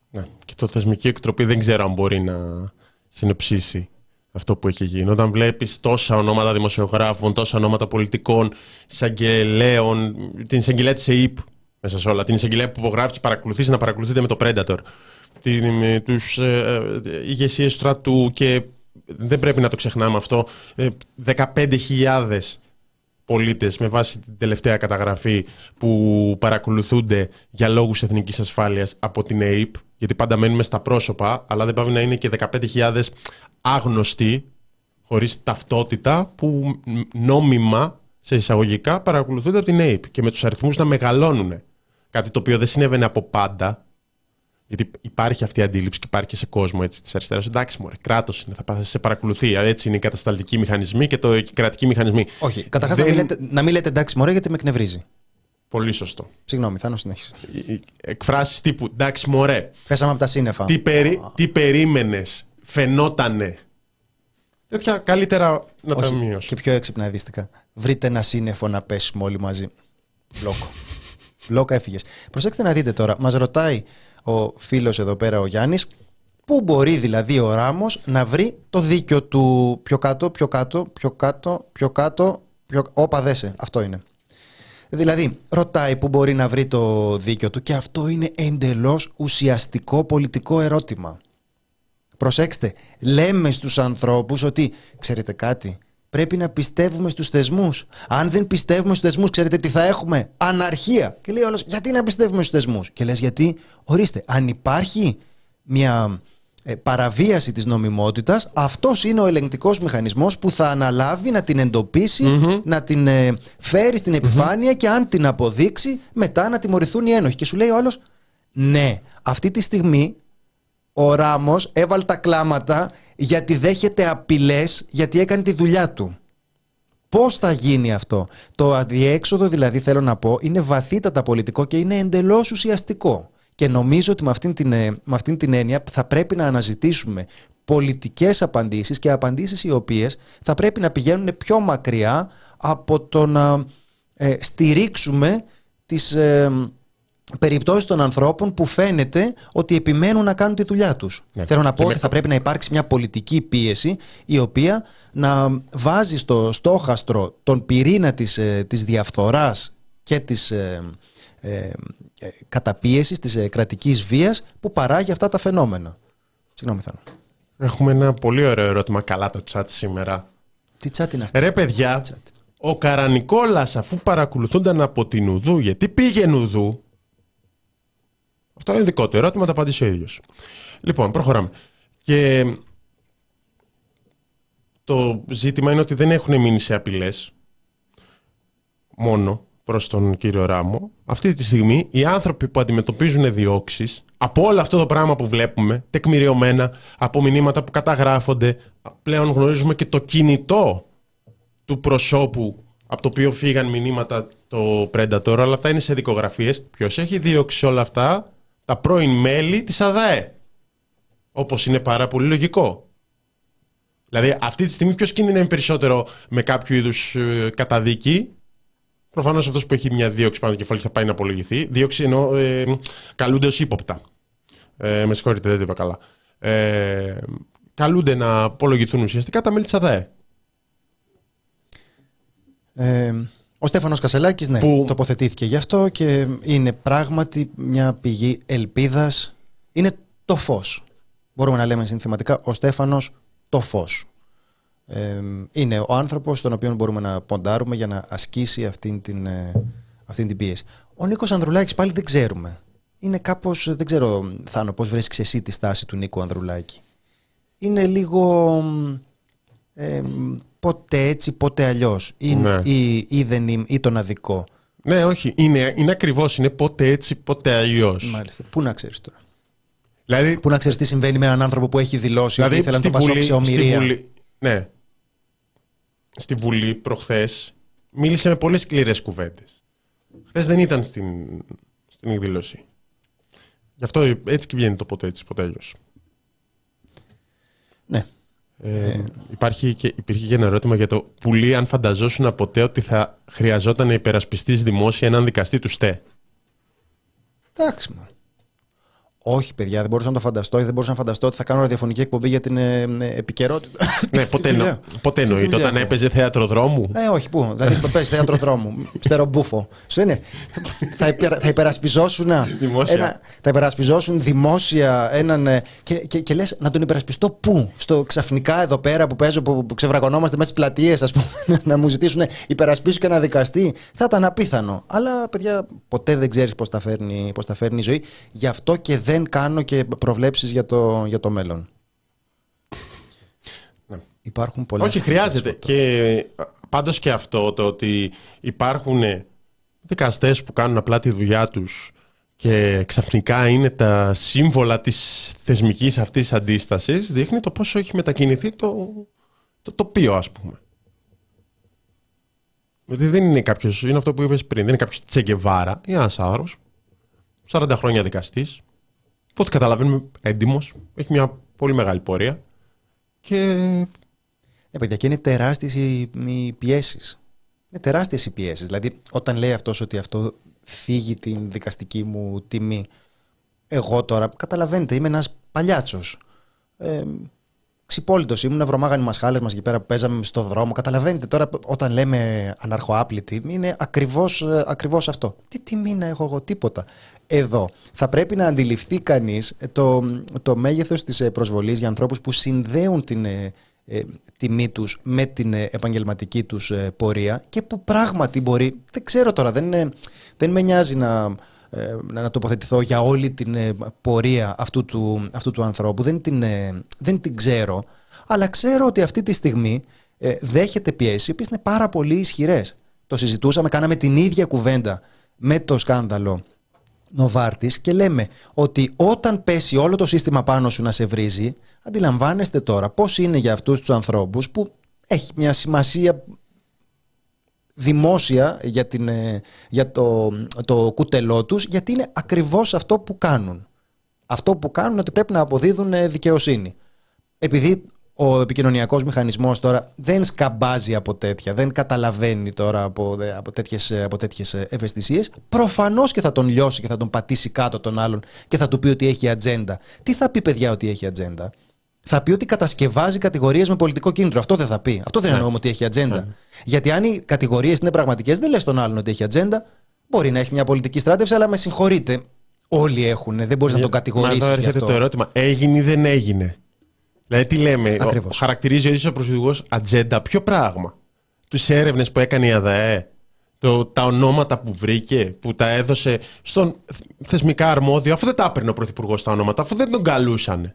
Ναι. Και το θεσμική εκτροπή δεν ξέρω αν μπορεί να συνοψίσει αυτό που έχει γίνει. Όταν βλέπεις τόσα ονόματα δημοσιογράφων, τόσα ονόματα πολιτικών, εισαγγελέων, την εισαγγελέα της ΕΕΠ μέσα σε όλα, την εισαγγελέα που υπογράφεις, παρακολουθείς να παρακολουθείτε με το Predator, την, με τους ε, ε, ηγεσίες στρατού και δεν πρέπει να το ξεχνάμε αυτό, 15.000 ε, πολίτες με βάση την τελευταία καταγραφή που παρακολουθούνται για λόγους εθνικής ασφάλειας από την ΑΕΠ, γιατί πάντα μένουμε στα πρόσωπα, αλλά δεν πάει να είναι και 15.000 άγνωστοι, χωρίς ταυτότητα, που νόμιμα, σε εισαγωγικά, παρακολουθούνται από την ΑΕΠ και με τους αριθμούς να μεγαλώνουν. Κάτι το οποίο δεν συνέβαινε από πάντα, γιατί υπάρχει αυτή η αντίληψη και υπάρχει και σε κόσμο της αριστεράς. Εντάξει, μωρέ, κράτος είναι, θα σε παρακολουθεί. Έτσι είναι οι κατασταλτικοί μηχανισμοί και το, οι κρατικοί μηχανισμοί. Όχι. Καταρχάς, Δεν... να, μην λέτε, να μην λέτε εντάξει, μωρέ, γιατί με εκνευρίζει. Πολύ σωστό. Συγγνώμη, θα συνέχισης. Εκφράσεις τύπου εντάξει, μωρέ. Πέσαμε από τα σύννεφα. Τι, περί, τι περίμενες, φαινότανε. Τέτοια καλύτερα να Όχι, τα μειώσει. Και πιο έξυπνα ειδίστηκα. Βρείτε ένα σύννεφο να πέσουμε όλοι μαζί. Λόκο. Λόκα έφυγες. Προσέξτε να δείτε τώρα. Μας ρωτάει ο φίλος εδώ πέρα ο Γιάννης πού μπορεί δηλαδή ο Ράμος να βρει το δίκιο του πιο κάτω, πιο κάτω, πιο κάτω, πιο κάτω, πιο... όπα δέσε, αυτό είναι. Δηλαδή, ρωτάει που μπορεί να βρει το δίκιο του και αυτό είναι εντελώς ουσιαστικό πολιτικό ερώτημα. Προσέξτε, λέμε στους ανθρώπους ότι, ξέρετε κάτι, Πρέπει να πιστεύουμε στους θεσμούς. Αν δεν πιστεύουμε στους θεσμούς, ξέρετε τι θα έχουμε; Αναρχία. Και λέει όλος, γιατί να πιστεύουμε στους θεσμούς; Και λες, γιατί, ορίστε, αν υπάρχει μια ε, παραβίαση της νομιμότητας, αυτός είναι ο ελεγκτικός μηχανισμός που θα αναλάβει να την εντοπισει να την ε, φέρει στην επιφάνεια και αν την αποδείξει, μετά να τιμωρηθούν οι ένοχοι. Και σου λέει ο άλλος, ναι, αυτή τη στιγμή ο Ράμος έβαλε τα κλάματα γιατί δέχεται απειλές γιατί έκανε τη δουλειά του. Πώς θα γίνει αυτό; Το αδιέξοδο δηλαδή θέλω να πω είναι βαθύτατα πολιτικό και είναι εντελώς ουσιαστικό. Και νομίζω ότι με αυτήν την, ε, με αυτήν την έννοια θα πρέπει να αναζητήσουμε πολιτικές απαντήσεις και απαντήσεις οι οποίες θα πρέπει να πηγαίνουν πιο μακριά από το να ε, στηρίξουμε τις, ε, περιπτώσεις των ανθρώπων που φαίνεται ότι επιμένουν να κάνουν τη δουλειά τους. Ναι. Θέλω να πω ότι θα πρέπει να υπάρξει μια πολιτική πίεση η οποία να βάζει στο στόχαστρο τον πυρήνα της, ε, της διαφθοράς και της ε, ε, ε καταπίεσης, της ε, κρατικής βίας που παράγει αυτά τα φαινόμενα. Συγγνώμη Θάνο. Έχουμε ένα πολύ ωραίο ερώτημα καλά το chat σήμερα. Τι chat είναι αυτό; Ρε παιδιά, ο Καρανικόλας αφού παρακολουθούνταν από την Ουδού, γιατί πήγε Ουδού, αυτό είναι δικό του ερώτημα, θα απαντήσει ο ίδιος. Λοιπόν, προχωράμε. Και το ζήτημα είναι ότι δεν έχουν μείνει σε απειλές μόνο προς τον κύριο Ράμο. Αυτή τη στιγμή οι άνθρωποι που αντιμετωπίζουν διώξεις από όλο αυτό το πράγμα που βλέπουμε, τεκμηριωμένα, από μηνύματα που καταγράφονται, πλέον γνωρίζουμε και το κινητό του προσώπου από το οποίο φύγαν μηνύματα το Predator, αλλά αυτά είναι σε δικογραφίες. Ποιος έχει διώξει όλα αυτά, τα πρώην μέλη της ΑΔΑΕ. Όπως είναι πάρα πολύ λογικό. Δηλαδή αυτή τη στιγμή ποιος κινδυνεύει περισσότερο με κάποιο είδους ε, καταδίκη; Προφανώς αυτός που έχει μια δίωξη πάνω το κεφάλι θα πάει να απολογηθεί. Δίωξη ενώ ε, καλούνται ως ύποπτα. Ε, με συγχωρείτε δεν το είπα καλά. Ε, καλούνται να απολογηθούν ουσιαστικά τα μέλη της ΑΔΑΕ. Ε, ο Στέφανος Κασελάκης, ναι, που... τοποθετήθηκε γι' αυτό και είναι πράγματι μια πηγή ελπίδας. Είναι το φως. Μπορούμε να λέμε συνθηματικά ο Στέφανος το φως. Ε, είναι ο άνθρωπος τον οποίο μπορούμε να ποντάρουμε για να ασκήσει αυτήν την, ε, αυτήν την πίεση. Ο Νίκος Ανδρουλάκης πάλι δεν ξέρουμε. είναι κάπως, δεν ξέρω Θάνο πώς βρίσκεις εσύ τη στάση του Νίκου Ανδρουλάκη. Είναι λίγο ε, ποτέ έτσι, ποτέ αλλιώς. Ή, Ναι. ή, ή, δεν είμαι, ή τον αδικό. Ναι, όχι. Είναι, είναι ακριβώς. Είναι ποτέ έτσι, ποτέ αλλιώς. Μάλιστα. Πού να ξέρεις τώρα. Δηλαδή, Πού να ξέρεις τι συμβαίνει με έναν άνθρωπο που έχει δηλώσει δηλαδή ότι ήθελε να στη τον πασώξει στη ομοιρία. Βουλή, ναι. Στη Βουλή προχθές μίλησε με πολλές σκληρές κουβέντες. Χθες δεν ήταν στην, στην εκδήλωση. Γι' αυτό έτσι και βγαίνει το ποτέ έτσι, ποτέ αλλιώς. Ναι. Ε, υπάρχει και, υπήρχε και ένα ερώτημα για το πουλί αν φανταζόσουν ποτέ ότι θα χρειαζόταν να υπερασπιστείς δημόσια έναν δικαστή του ΣΤΕ. Εντάξει μου. Όχι, παιδιά, δεν μπορούσα να το φανταστώ. Δεν μπορούσα να φανταστώ ότι θα κάνω ραδιοφωνική εκπομπή για την ε, ε, επικαιρότητα. ναι, ποτέ, Τι εννο, δουλειά. ποτέ Τι εννοείται. δουλειά Όταν έχω. έπαιζε θέατρο δρόμου. Ε, όχι, πού. Δηλαδή, πες θέατρο δρόμου. Στερομπούφο. Σου είναι. θα, υπερα, θα υπερασπιζόσουν. Δημόσια. Ένα, θα υπερασπιζόσουν δημόσια έναν. ε, Και, και, και λες να τον υπερασπιστώ πού; Στο ξαφνικά εδώ πέρα που παίζω, που, που ξεβρακωνόμαστε μέσα στις πλατείες, ας πούμε, να μου ζητήσουν υπερασπίσου και ένα δικαστή. Θα ήταν απίθανο. Αλλά, παιδιά, ποτέ δεν ξέρεις πώς τα, φέρνει, πώς τα φέρνει η ζωή. Γι' αυτό και δεν κάνω και προβλέψεις για το, για το μέλλον. Ναι. Υπάρχουν πολλά. Όχι, χρειάζεται. Και πάντως και αυτό το ότι υπάρχουν δικαστές που κάνουν απλά τη δουλειά τους και ξαφνικά είναι τα σύμβολα της θεσμικής αυτής αντίστασης δείχνει το πόσο έχει μετακινηθεί το, το τοπίο ας πούμε. Γιατί δεν είναι κάποιος, είναι αυτό που είπες πριν, δεν είναι κάποιος Τσεγκεβάρα, είναι ένας άνθρωπος, 40 χρόνια δικαστής, που ό,τι καταλαβαίνουμε έντιμος, έχει μια πολύ μεγάλη πορεία και Ναι, παιδιά, και είναι τεράστιες οι, οι πιέσεις. Είναι τεράστιες οι πιέσεις. Δηλαδή, όταν λέει αυτός ότι αυτό θίγει την δικαστική μου τιμή, εγώ τώρα, καταλαβαίνετε, είμαι ένας παλιάτσος. Ε, Ξυπόλυτος ήμουν, βρωμάγανε οι μασχάλες μας εκεί πέρα που παίζαμε στο δρόμο. Καταλαβαίνετε τώρα, όταν λέμε αναρχοάπλητη, είναι ακριβώς, ε, ακριβώς αυτό. Τι τιμή να έχω εγώ, τίποτα. Εδώ θα πρέπει να αντιληφθεί κανείς ε, το, το μέγεθος της ε, προσβολής για ανθρώπους που συνδέουν την ε, ε, τιμή τους με την ε, επαγγελματική τους ε, πορεία και που πράγματι μπορεί, δεν ξέρω τώρα, δεν, είναι- δεν με νοιάζει να, ε, να να τοποθετηθώ για όλη την ε, πορεία αυτού του, αυτού του ανθρώπου, δεν την, ε, δεν την ξέρω, αλλά ξέρω ότι αυτή τη στιγμή ε, δέχεται πιέσεις, οι οποίες είναι πάρα πολύ ισχυρές. Το συζητούσαμε, κάναμε την ίδια κουβέντα με το σκάνδαλο Νοβάρτης και λέμε ότι όταν πέσει όλο το σύστημα πάνω σου να σε βρίζει, αντιλαμβάνεστε τώρα πώς είναι για αυτούς τους ανθρώπους που έχει μια σημασία δημόσια για, την, ε, για το, το κουτελό τους, γιατί είναι ακριβώς αυτό που κάνουν. Αυτό που κάνουν είναι ότι πρέπει να αποδίδουν ε, δικαιοσύνη. Επειδή ο επικοινωνιακός μηχανισμός τώρα δεν σκαμπάζει από τέτοια, δεν καταλαβαίνει τώρα από, ε, από, τέτοιες, ε, από τέτοιες ε, ευαισθησίες, προφανώς και θα τον λιώσει και θα τον πατήσει κάτω τον άλλον και θα του πει ότι έχει ατζέντα. Τι θα πει παιδιά ότι έχει ατζέντα; Θα πει ότι κατασκευάζει κατηγορίες με πολιτικό κίνητρο. Αυτό δεν θα πει. Αυτό δεν εννοούμε ότι έχει ατζέντα. Γιατί αν οι κατηγορίες είναι πραγματικές, δεν λες τον άλλον ότι έχει ατζέντα. Μπορεί να έχει μια πολιτική στράτευση, αλλά με συγχωρείτε. Όλοι έχουν. Δεν μπορείς να τον Μα κατηγορήσεις. εδώ έρχεται αυτό. το ερώτημα. Έγινε ή δεν έγινε. Δηλαδή τι λέμε, ο, Ακριβώς. χαρακτηρίζει ο ίδιος ο προσφυγικός ατζέντα. Ποιο πράγμα; Τους έρευνες που έκανε η ΑΔΑΕ, το, τα ονόματα που βρήκε, που τα έδωσε στον θεσμικά αρμόδιο, αφού δεν τα έπαιρνε ο Πρωθυπουργός τα ονόματα, αφού δεν τον καλούσαν.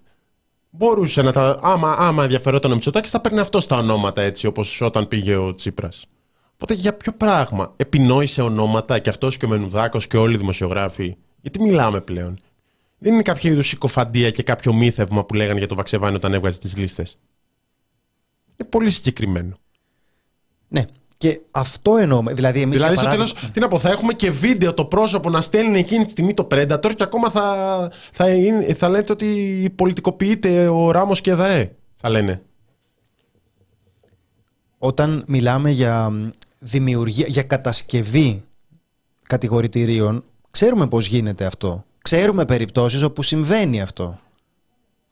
Μπορούσε να τα. Άμα, άμα ενδιαφερόταν ο Μητσοτάκης, θα παίρνει αυτός τα ονόματα έτσι, όπως όταν πήγε ο Τσίπρας. Οπότε για ποιο πράγμα. Επινόησε ονόματα και αυτός και ο Μενουδάκος και όλοι οι δημοσιογράφοι; Γιατί μιλάμε πλέον. Δεν είναι κάποιο είδους συκοφαντία και κάποιο μύθευμα που λέγανε για το Βαξεβάνι όταν έβγαζε τις λίστες. Είναι πολύ συγκεκριμένο. Ναι. Και αυτό εννοούμε. Δηλαδή, εμείς. δηλαδή, στο τέλος, τι να πω, θα έχουμε και βίντεο το πρόσωπο να στέλνει εκείνη τη στιγμή το Predator και ακόμα θα, θα, είναι, θα λέτε ότι πολιτικοποιείται ο Ράμος και ΔΑΕ. Θα λένε. Όταν μιλάμε για δημιουργία, για κατασκευή κατηγορητηρίων, ξέρουμε πώς γίνεται αυτό. Ξέρουμε περιπτώσεις όπου συμβαίνει αυτό.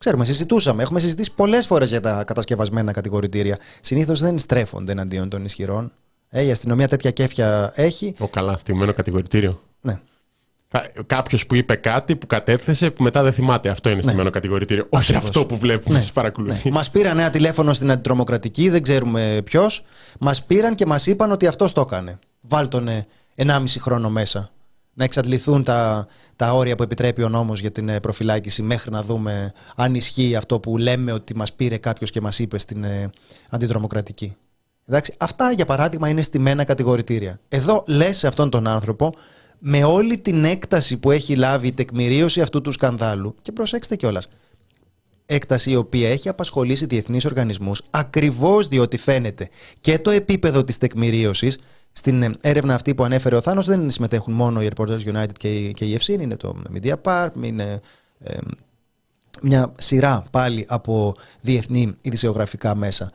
Ξέρουμε, συζητούσαμε. Έχουμε συζητήσει πολλές φορές για τα κατασκευασμένα κατηγορητήρια. Συνήθως δεν στρέφονται εναντίον των ισχυρών. Ε, η αστυνομία τέτοια κέφια έχει. Ο καλά, στημένο κατηγορητήριο. Ναι. Κάποιος που είπε κάτι που κατέθεσε που μετά δεν θυμάται. Αυτό είναι στημένο κατηγορητήριο. Όχι Ακριβώς. αυτό που βλέπουμε Ναι. στι παρακολουθήσει. Μας πήραν ένα τηλέφωνο στην αντιτρομοκρατική, δεν ξέρουμε ποιος. Μας πήραν και μας είπαν ότι αυτός το έκανε. Βάλ τον ε, 1,5 χρόνο μέσα. Να εξαντληθούν τα, τα όρια που επιτρέπει ο νόμος για την ε, προφυλάκηση μέχρι να δούμε αν ισχύει αυτό που λέμε ότι μας πήρε κάποιος και μας είπε στην ε, αντιδρομοκρατική. Εντάξει, αυτά για παράδειγμα είναι στημένα κατηγορητήρια. Εδώ λες σε αυτόν τον άνθρωπο με όλη την έκταση που έχει λάβει η τεκμηρίωση αυτού του σκανδάλου και προσέξτε κιόλας έκταση η οποία έχει απασχολήσει διεθνείς οργανισμούς ακριβώς διότι φαίνεται και το επίπεδο της τεκμηρίωσης στην ε, έρευνα αυτή που ανέφερε ο Θάνος δεν συμμετέχουν μόνο οι Reporters United και η, και η EFC, είναι το Media Park, είναι ε, μια σειρά πάλι από διεθνή ειδησιογραφικά μέσα.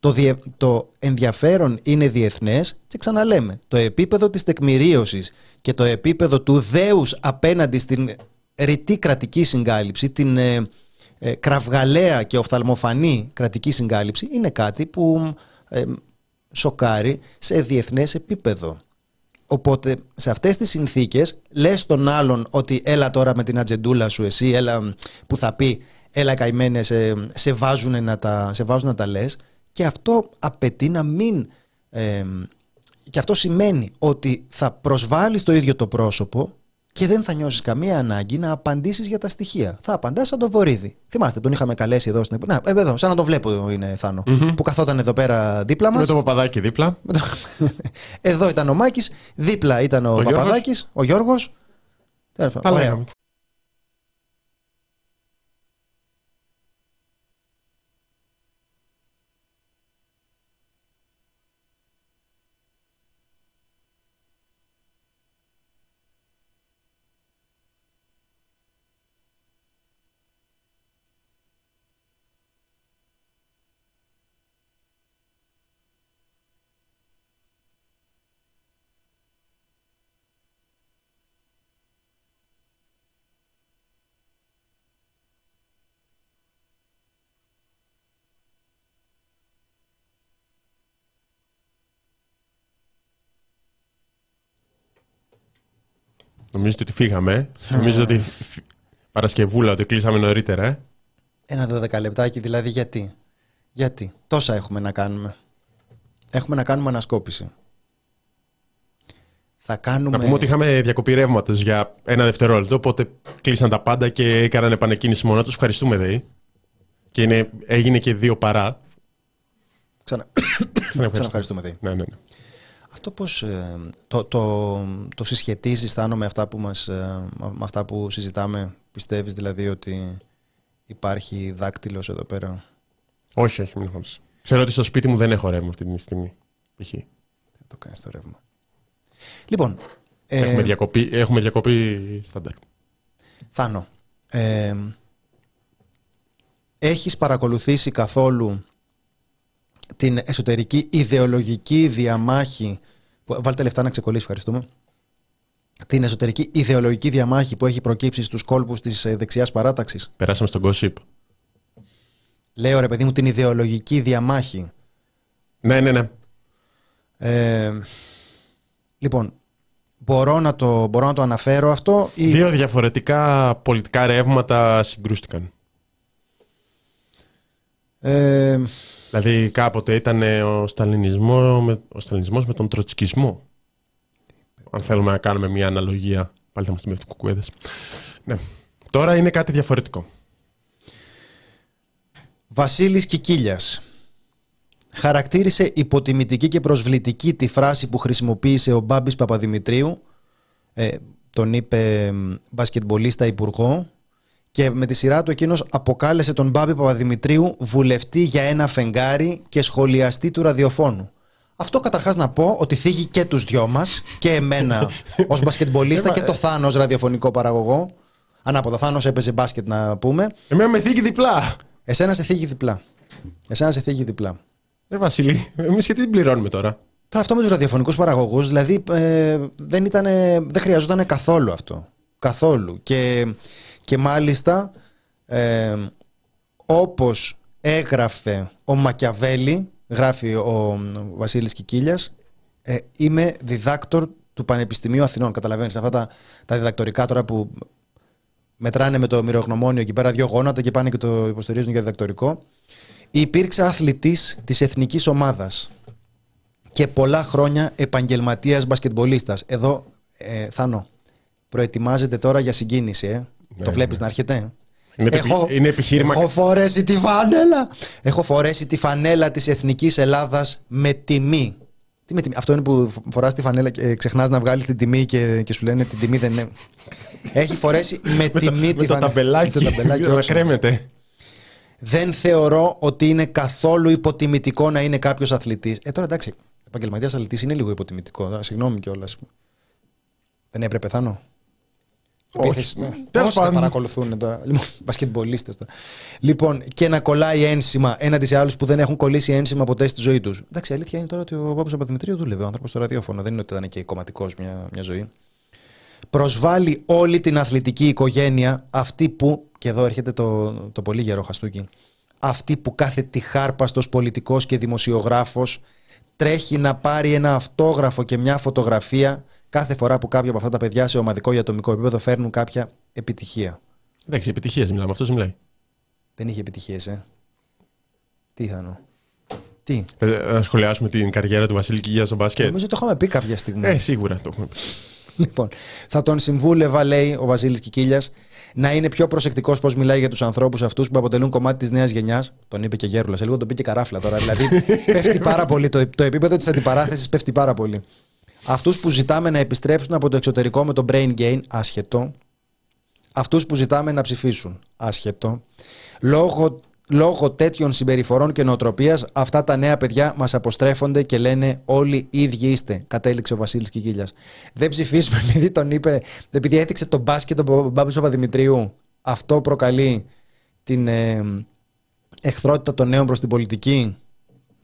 Το, το ενδιαφέρον είναι διεθνές και ξαναλέμε, το επίπεδο της τεκμηρίωσης και το επίπεδο του δέους απέναντι στην ρητή κρατική συγκάλυψη, την ε, ε, κραυγαλαία και οφθαλμοφανή κρατική συγκάλυψη είναι κάτι που ε, σοκάρει σε διεθνές επίπεδο. Οπότε σε αυτές τις συνθήκες λες τον άλλον ότι έλα τώρα με την ατζεντούλα σου εσύ, έλα που θα πει έλα καημένε σε, σε, βάζουν να τα, σε βάζουν να τα λες και αυτό απαιτεί να μην... Ε, και αυτό σημαίνει ότι θα προσβάλλεις το ίδιο το πρόσωπο και δεν θα νιώσεις καμία ανάγκη να απαντήσεις για τα στοιχεία. Θα απαντάς σαν το βορίδι. Θυμάστε, τον είχαμε καλέσει εδώ στην Να, ε, εδώ, σαν να το βλέπω είναι Θάνο. Mm-hmm. Που καθόταν εδώ πέρα δίπλα μας. Με το παπαδάκι δίπλα. εδώ ήταν ο Μάκης, δίπλα ήταν ο, ο Παπαδάκης, ο Γιώργος. Ωραία. Νομίζω ότι φύγαμε. Νομίζω ότι Παρασκευούλα, ότι κλείσαμε νωρίτερα. Ε; Ένα δωδεκαλεπτάκι, δηλαδή γιατί; Γιατί; Τόσα έχουμε να κάνουμε. Έχουμε να κάνουμε ανασκόπηση. Θα κάνουμε... Να πούμε ότι είχαμε διακοπή ρεύματος για ένα δευτερόλεπτο, οπότε κλείσαν τα πάντα και έκαναν επανεκκίνηση μόνο τους. Ευχαριστούμε, ΔΕΗ. Και είναι, έγινε και δύο παρά. Ξανα... Ξαναευχαριστούμε, ΔΕΗ. Ναι, ναι, ναι. Αυτό πώς ε, το, το, το συσχετίζεις, Θάνο, με αυτά, που μας, ε, με αυτά που συζητάμε; Πιστεύεις δηλαδή ότι υπάρχει δάκτυλος εδώ πέρα; Όχι, όχι, μην χωρίς. Ξέρω ότι στο σπίτι μου δεν έχω ρεύμα αυτή τη στιγμή. Π.χ. Δεν το κάνεις το ρεύμα. Λοιπόν. Ε, έχουμε, διακοπή, έχουμε διακοπή στάνταρ. Θάνο, ε, έχεις παρακολουθήσει καθόλου την εσωτερική ιδεολογική διαμάχη. Βάλτε λεφτά να ξεκολλήσει, ευχαριστούμε. Την εσωτερική ιδεολογική διαμάχη που έχει προκύψει στους κόλπους της ε, δεξιάς παράταξης. Περάσαμε στον gossip. Λέω ρε παιδί μου την ιδεολογική διαμάχη. Ναι, ναι, ναι. Ε, λοιπόν, μπορώ να, το, μπορώ να το αναφέρω αυτό. Ή... Δύο διαφορετικά πολιτικά ρεύματα συγκρούστηκαν. Ε, Δηλαδή κάποτε ήταν ο σταλινισμός με, ο σταλινισμός με τον τροτσκισμό. Αν θέλουμε να κάνουμε μια αναλογία. Πάλι θα είμαστε με κουκουέδες. Ναι. Τώρα είναι κάτι διαφορετικό. Βασίλης Κικίλιας χαρακτήρισε υποτιμητική και προσβλητική τη φράση που χρησιμοποίησε ο Μπάμπης Παπαδημητρίου ε, τον είπε μπασκετμπολίστα υπουργό και με τη σειρά του εκείνος αποκάλεσε τον Μπάμπη Παπαδημητρίου βουλευτή για ένα φεγγάρι και σχολιαστή του ραδιοφώνου. Αυτό καταρχάς να πω ότι θίγει και τους δυο μας, και εμένα ως μπασκετμπολίστα και το Θάνος ραδιοφωνικό παραγωγό. Ανάποδα, Θάνος έπαιζε μπάσκετ να πούμε. Εμένα με θίγει διπλά. Εσένα σε θίγει διπλά. Εσένα σε θίγει διπλά. Ε, Βασίλη, εμείς γιατί την πληρώνουμε τώρα; Τώρα αυτό με τους ραδιοφωνικούς παραγωγούς, δηλαδή ε, δεν, δεν χρειαζόταν καθόλου αυτό. Καθόλου. Και και μάλιστα ε, όπως έγραφε ο Μακιαβέλη, γράφει ο Βασίλης Κικίλιας, ε, είμαι διδάκτορ του Πανεπιστημίου Αθηνών. Καταλαβαίνεις αυτά τα, τα διδακτορικά τώρα που μετράνε με το μυρογνωμόνιο εκεί πέρα δύο γόνατα και πάνε και το υποστηρίζουν για διδακτορικό. Υπήρξε αθλητής της εθνικής ομάδας και πολλά χρόνια επαγγελματίας μπασκετμπολίστας. Εδώ, ε, Θάνο, προετοιμάζεται τώρα για συγκίνηση, ε. Το βλέπεις να έρχεται; Είναι, Έχω- είναι επιχείρημα. Έχω φορέσει τη φανέλα. Έχω φορέσει τη φανέλα της Εθνικής Ελλάδας με τιμή. Τι με τιμή; Αυτό είναι που φοράς τη φανέλα και ξεχνάς να βγάλεις την τιμή και, και σου λένε την τιμή δεν είναι. Έχει φορέσει με τιμή με τη το φανέλα. ταμπελάκι. Με το ταμπελάκι, να όχι. κρέμεται. Δεν θεωρώ ότι είναι καθόλου υποτιμητικό να είναι κάποιος αθλητής. Ε, τώρα εντάξει. Επαγγελματίας αθλητής είναι λίγο υποτιμητικό. τώρα, Συγγνώμη κιόλας. Δεν έπρεπε θάνο. Όχι. Επίθεση, ναι. Τέλος Πόσοι θα πάντων. παρακολουθούν τώρα; Λοιπόν, μπασκετμπολίστες τώρα. Λοιπόν, και να κολλάει ένσημα έναντι σε άλλους που δεν έχουν κολλήσει ένσημα ποτέ στη ζωή τους. Εντάξει, η αλήθεια είναι τώρα ότι ο Πάπος Παπαδημητρίου δούλευε ο άνθρωπος στο ραδιόφωνο. Δεν είναι ότι ήταν και κομματικός μια, μια ζωή. Προσβάλλει όλη την αθλητική οικογένεια αυτή που, και εδώ έρχεται το, το πολύ γερό χαστούκι, αυτή που κάθε τυχάρπαστος πολιτικός και δημοσιογράφος τρέχει να πάρει ένα αυτόγραφο και μια φωτογραφία κάθε φορά που κάποια από αυτά τα παιδιά σε ομαδικό ή ατομικό επίπεδο φέρνουν κάποια επιτυχία. Εντάξει, επιτυχίες μιλάμε. Αυτός μιλάει. Δεν είχε επιτυχίες, ε. Τι θα Τι; Ε, Να σχολιάσουμε την καριέρα του Βασίλη Κιγία στο μπάσκετ; Νομίζω το είχαμε πει κάποια στιγμή. Ε, σίγουρα το έχουμε πει. Λοιπόν, θα τον συμβούλευα, λέει ο Βασίλης Κικίλιας, να είναι πιο προσεκτικός πώς μιλάει για τους ανθρώπους αυτούς που αποτελούν κομμάτι της νέας γενιάς. Τον είπε και Γέρουλας. Σε λίγο τον πει και καράφλα τώρα. Δηλαδή πέφτει πάρα πολύ. Το, το επίπεδο της αντιπαράθεσης πέφτει πάρα πολύ. Αυτούς που ζητάμε να επιστρέψουν από το εξωτερικό με το brain gain, άσχετο. Αυτούς που ζητάμε να ψηφίσουν, άσχετο. Λόγω, λόγω τέτοιων συμπεριφορών και νοοτροπίας αυτά τα νέα παιδιά μας αποστρέφονται και λένε όλοι ίδιοι είστε, κατέληξε ο Βασίλης Κικίλιας. Δεν ψηφίσουμε επειδή τον είπε, επειδή έθιξε τον μπάσκετ τον Μπάμπης Παπαδημητρίου. Αυτό προκαλεί την ε, εχθρότητα των νέων προς την πολιτική.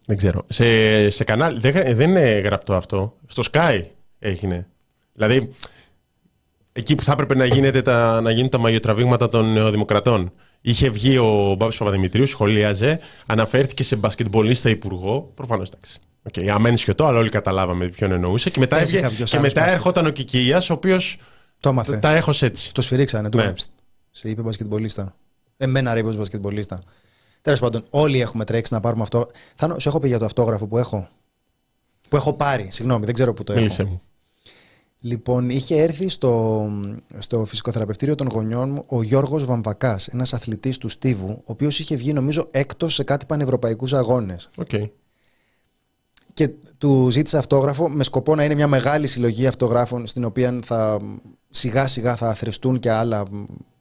Δεν ξέρω. Σε, σε κανάλι. Δεν, γρα- δεν είναι γραπτό αυτό. Στο Sky έγινε. Δηλαδή, εκεί που θα έπρεπε να, γίνεται τα, να γίνουν τα μαγειοτραβήγματα των νεοδημοκρατών. Είχε βγει ο Μπάμπης Παπαδημητρίους, σχολίαζε, αναφέρθηκε σε μπασκετμπολίστα υπουργό. Προφανώς εντάξει. Okay, αμέν σιωτό, αλλά όλοι καταλάβαμε ποιον εννοούσε. Και μετά, Παίζει έβγε- κάποιος και άλλος μετά μπάσκετ. έρχονταν ο Κικία, ο οποίος Το έμαθε. τα έχωσε έτσι. Το σφυρίξανε. Του Ναι. ναι. Σε είπε μπασκετμπολίστα. Εμένα ρε είπε μπασκετμπολίστα. Τέλος πάντων, όλοι έχουμε τρέξει να πάρουμε αυτό. Θα σου έχω πει για το αυτόγραφο που έχω. Που έχω πάρει. Συγγνώμη, δεν ξέρω που το Μίλησε έχω. μου. Λοιπόν, είχε έρθει στο, στο φυσικοθεραπευτήριο των γονιών μου ο Γιώργος Βαμβακάς, ένας αθλητής του Στίβου, ο οποίος είχε βγει νομίζω έκτος σε κάτι πανευρωπαϊκούς αγώνες. Οκ. Και του ζήτησα αυτόγραφο με σκοπό να είναι μια μεγάλη συλλογή αυτογράφων στην οποία θα σιγά σιγά θα αθρεστούν και άλλα.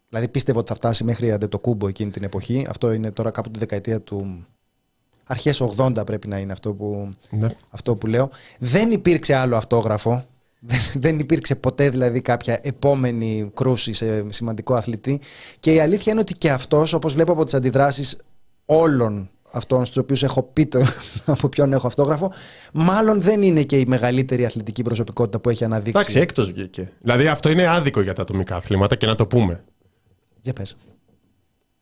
Δηλαδή πίστευα ότι θα φτάσει μέχρι αντετοκούμπο εκείνη την εποχή. Αυτό είναι τώρα κάπου τη δεκαετία του. Αρχές 80 πρέπει να είναι αυτό που, Ναι. αυτό που λέω. Δεν υπήρξε άλλο αυτόγραφο. Δεν- Δεν υπήρξε ποτέ δηλαδή κάποια επόμενη κρούση σε σημαντικό αθλητή. Και η αλήθεια είναι ότι και αυτός, όπως βλέπω από τις αντιδράσεις όλων αυτών στους οποίους έχω πει το, από ποιον έχω αυτόγραφο, μάλλον δεν είναι και η μεγαλύτερη αθλητική προσωπικότητα που έχει αναδείξει. Εντάξει, έκτος βγήκε. Δηλαδή αυτό είναι άδικο για τα ατομικά αθλήματα και να το πούμε. Για πες.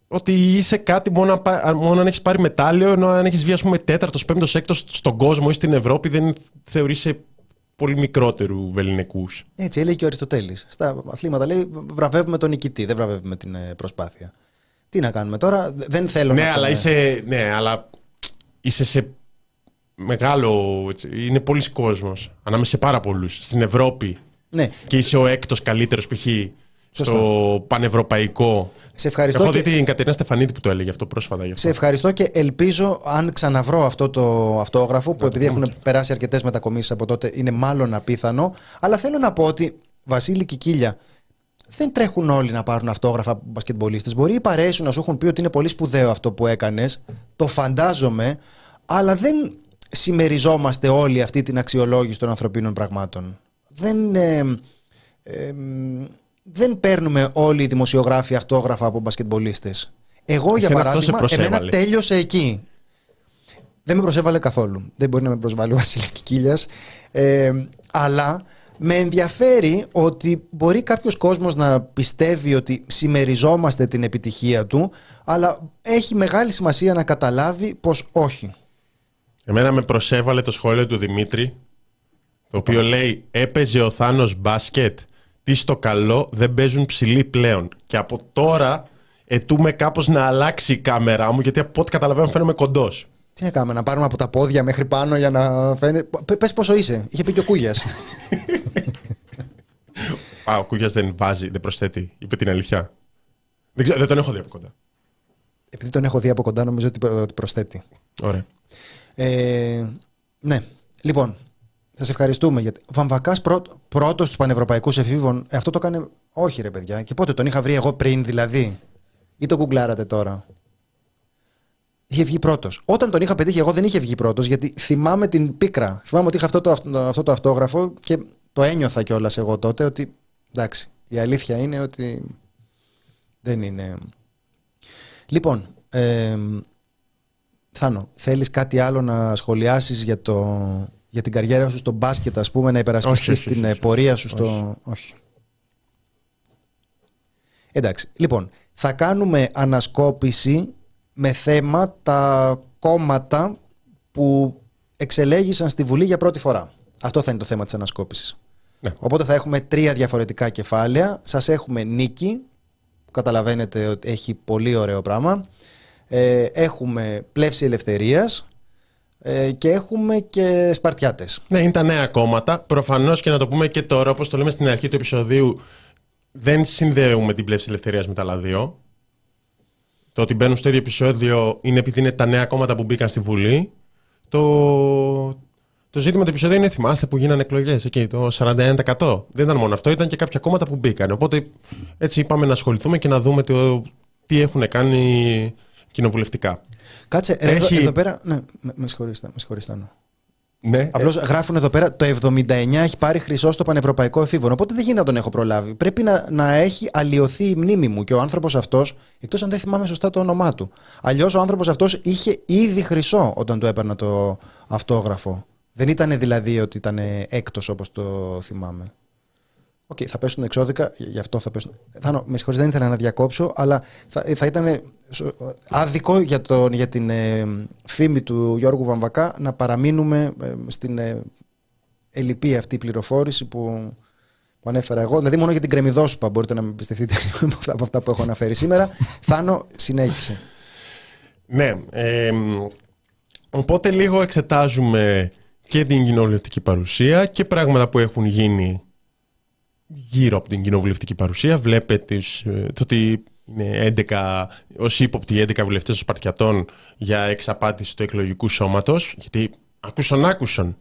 Ότι είσαι κάτι μόνο, αν πα- μόνο αν έχεις πάρει μετάλλιο, ενώ αν έχεις βγει, ας πούμε, τέταρτος, πέμπτος, έκτος στον κόσμο ή στην Ευρώπη, δεν θεωρείσαι πολύ μικρότερου βεληνικούς. Έτσι έλεγε και ο Αριστοτέλης. Στα αθλήματα λέει βραβεύουμε τον νικητή, δεν βραβεύουμε την ε, προσπάθεια. Τι να κάνουμε τώρα, δεν θέλω Ναι, να αλλά πούμε- είσαι, ναι, αλλά είσαι σε μεγάλο. έτσι, είναι πολλοί κόσμος. Ανάμεσα σε πάρα πολλούς. Στην Ευρώπη. Ναι, Και είσαι ο έκτος καλύτερος π.χ. στο πανευρωπαϊκό. σε ευχαριστώ Έχω και... δει την Κατερίνα Στεφανίδη που το έλεγε αυτό πρόσφατα. Γι αυτό. Σε ευχαριστώ και ελπίζω αν ξαναβρω αυτό το αυτόγραφο που επειδή έχουν περάσει αρκετές μετακομίσεις από τότε είναι μάλλον απίθανο. Αλλά θέλω να πω ότι Βασίλη Κικίλια δεν τρέχουν όλοι να πάρουν αυτόγραφα από μπασκετμπολίστες. Μπορεί οι παρέες σου να σου έχουν πει ότι είναι πολύ σπουδαίο αυτό που έκανες. Το φαντάζομαι, αλλά δεν συμμεριζόμαστε όλοι αυτή την αξιολόγηση των ανθρωπίνων πραγμάτων. Δεν, ε, ε, μ, δεν παίρνουμε όλοι οι δημοσιογράφοι αυτόγραφα από μπασκετμπολίστες. Εγώ για Εσένα αυτός σε παράδειγμα, προσέβαλε. εμένα τέλειωσε εκεί. Δεν με προσέβαλε καθόλου. Δεν μπορεί να με προσβάλλει ο Βασίλης Κικίλιας. Ε, αλλά με ενδιαφέρει ότι μπορεί κάποιος κόσμος να πιστεύει ότι συμμεριζόμαστε την επιτυχία του, αλλά έχει μεγάλη σημασία να καταλάβει πως όχι. Εμένα με προσέβαλε το σχόλιο του Δημήτρη, το οποίο λέει έπαιζε ο Θάνος μπάσκετ, τι στο καλό δεν παίζουν ψηλοί πλέον. Και από τώρα ετούμε κάπως να αλλάξει η κάμερά μου, γιατί από ό,τι καταλαβαίνω φαίνομαι κοντός. Τι να κάνουμε, να πάρουμε από τα πόδια μέχρι πάνω για να φαίνεται. Πε- Πες πόσο είσαι. Είχε πει και ο Κούγιας. Α, ο Κούγιας δεν βάζει, δεν προσθέτει. Είπε την αλήθεια. Δεν, ξέρω, δεν τον έχω δει από κοντά. Επειδή τον έχω δει από κοντά, νομίζω ότι ότι προσθέτει. Ωραία. Ε, ναι. Λοιπόν, σας ευχαριστούμε. Γιατί... Ο Βαμβακά πρώτος στους πανευρωπαϊκούς εφήβων. Ε, αυτό το έκανε. Όχι, ρε παιδιά. Και πότε τον είχα βρει εγώ πριν, δηλαδή; Ή το κουγκλάρατε τώρα; Είχε βγει πρώτος. Όταν τον είχα πετύχει, εγώ δεν είχε βγει πρώτος, γιατί θυμάμαι την πίκρα. Θυμάμαι ότι είχα αυτό το, αυτό το αυτόγραφο και το ένιωθα κιόλας εγώ τότε ότι. Εντάξει, η αλήθεια είναι ότι δεν είναι. Λοιπόν, ε, Θάνο, θέλεις κάτι άλλο να σχολιάσεις για, το, για την καριέρα σου στο μπάσκετ, ας πούμε, να υπερασπιστείς την ε, πορεία σου στο... Όχι. Εντάξει, λοιπόν, θα κάνουμε ανασκόπηση με θέμα τα κόμματα που εξελέγησαν στη Βουλή για πρώτη φορά. Αυτό θα είναι το θέμα της ανασκόπησης. Ναι. Οπότε θα έχουμε τρία διαφορετικά κεφάλαια. Σας έχουμε νίκη, που καταλαβαίνετε ότι έχει πολύ ωραίο πράγμα. Ε, έχουμε πλεύση ελευθερίας ε, και έχουμε και Σπαρτιάτες. Ναι, είναι τα νέα κόμματα. Προφανώς και να το πούμε και τώρα, όπως το λέμε στην αρχή του επεισοδίου, δεν συνδέουμε την πλεύση ελευθερίας με τα άλλα δύο. Το ότι μπαίνουν στο ίδιο επεισόδιο είναι επειδή είναι τα νέα κόμματα που μπήκαν στη Βουλή. Το, το ζήτημα του επεισόδου είναι, θυμάστε που γίνανε εκλογές εκεί, το 41%. Δεν ήταν μόνο αυτό, ήταν και κάποια κόμματα που μπήκαν. Οπότε έτσι είπαμε να ασχοληθούμε και να δούμε το, τι έχουν κάνει κοινοβουλευτικά. Κάτσε, ρε, Έχει- εδώ, εδώ πέρα. Ναι, με, με συγχωρείς, με συγχωρείς, Θάνο. Ναι, Απλώς γράφουν εδώ πέρα το 79 έχει πάρει χρυσό στο πανευρωπαϊκό εφήβων. Οπότε δεν γίνεται να τον έχω προλάβει. Πρέπει να, να έχει αλλοιωθεί η μνήμη μου και ο άνθρωπος αυτός, εκτός αν δεν θυμάμαι σωστά το όνομά του. Αλλιώς ο άνθρωπος αυτός είχε ήδη χρυσό όταν του έπαιρνα το αυτόγραφο. Δεν ήταν δηλαδή ότι ήταν έκτος όπως το θυμάμαι. Οκ, θα πέσουν εξώδικα, γι' αυτό θα πέσουν. Θάνο, με συγχωρείς, δεν ήθελα να διακόψω, αλλά θα, θα ήταν σο- άδικο για, τον, για την ε, φήμη του Γιώργου Βαμβακά να παραμείνουμε ε, στην ε, ελλειπή αυτή πληροφόρηση που, που ανέφερα εγώ. Δηλαδή, μόνο για την κρεμιδόσουπα μπορείτε να με εμπιστευτείτε από αυτά- από αυτά που έχω αναφέρει σήμερα. Θάνο, συνέχισε. Ναι. ε, μ, οπότε λίγο εξετάζουμε και την κοινοβουλευτική παρουσία και πράγματα που έχουν γίνει γύρω από την κοινοβουλευτική παρουσία. Βλέπετε τις, ε, το ότι είναι 11, ως ύποπτοι 11 βουλευτές των Σπαρτιατών για εξαπάτηση του εκλογικού σώματος. Γιατί άκουσαν άκουσαν.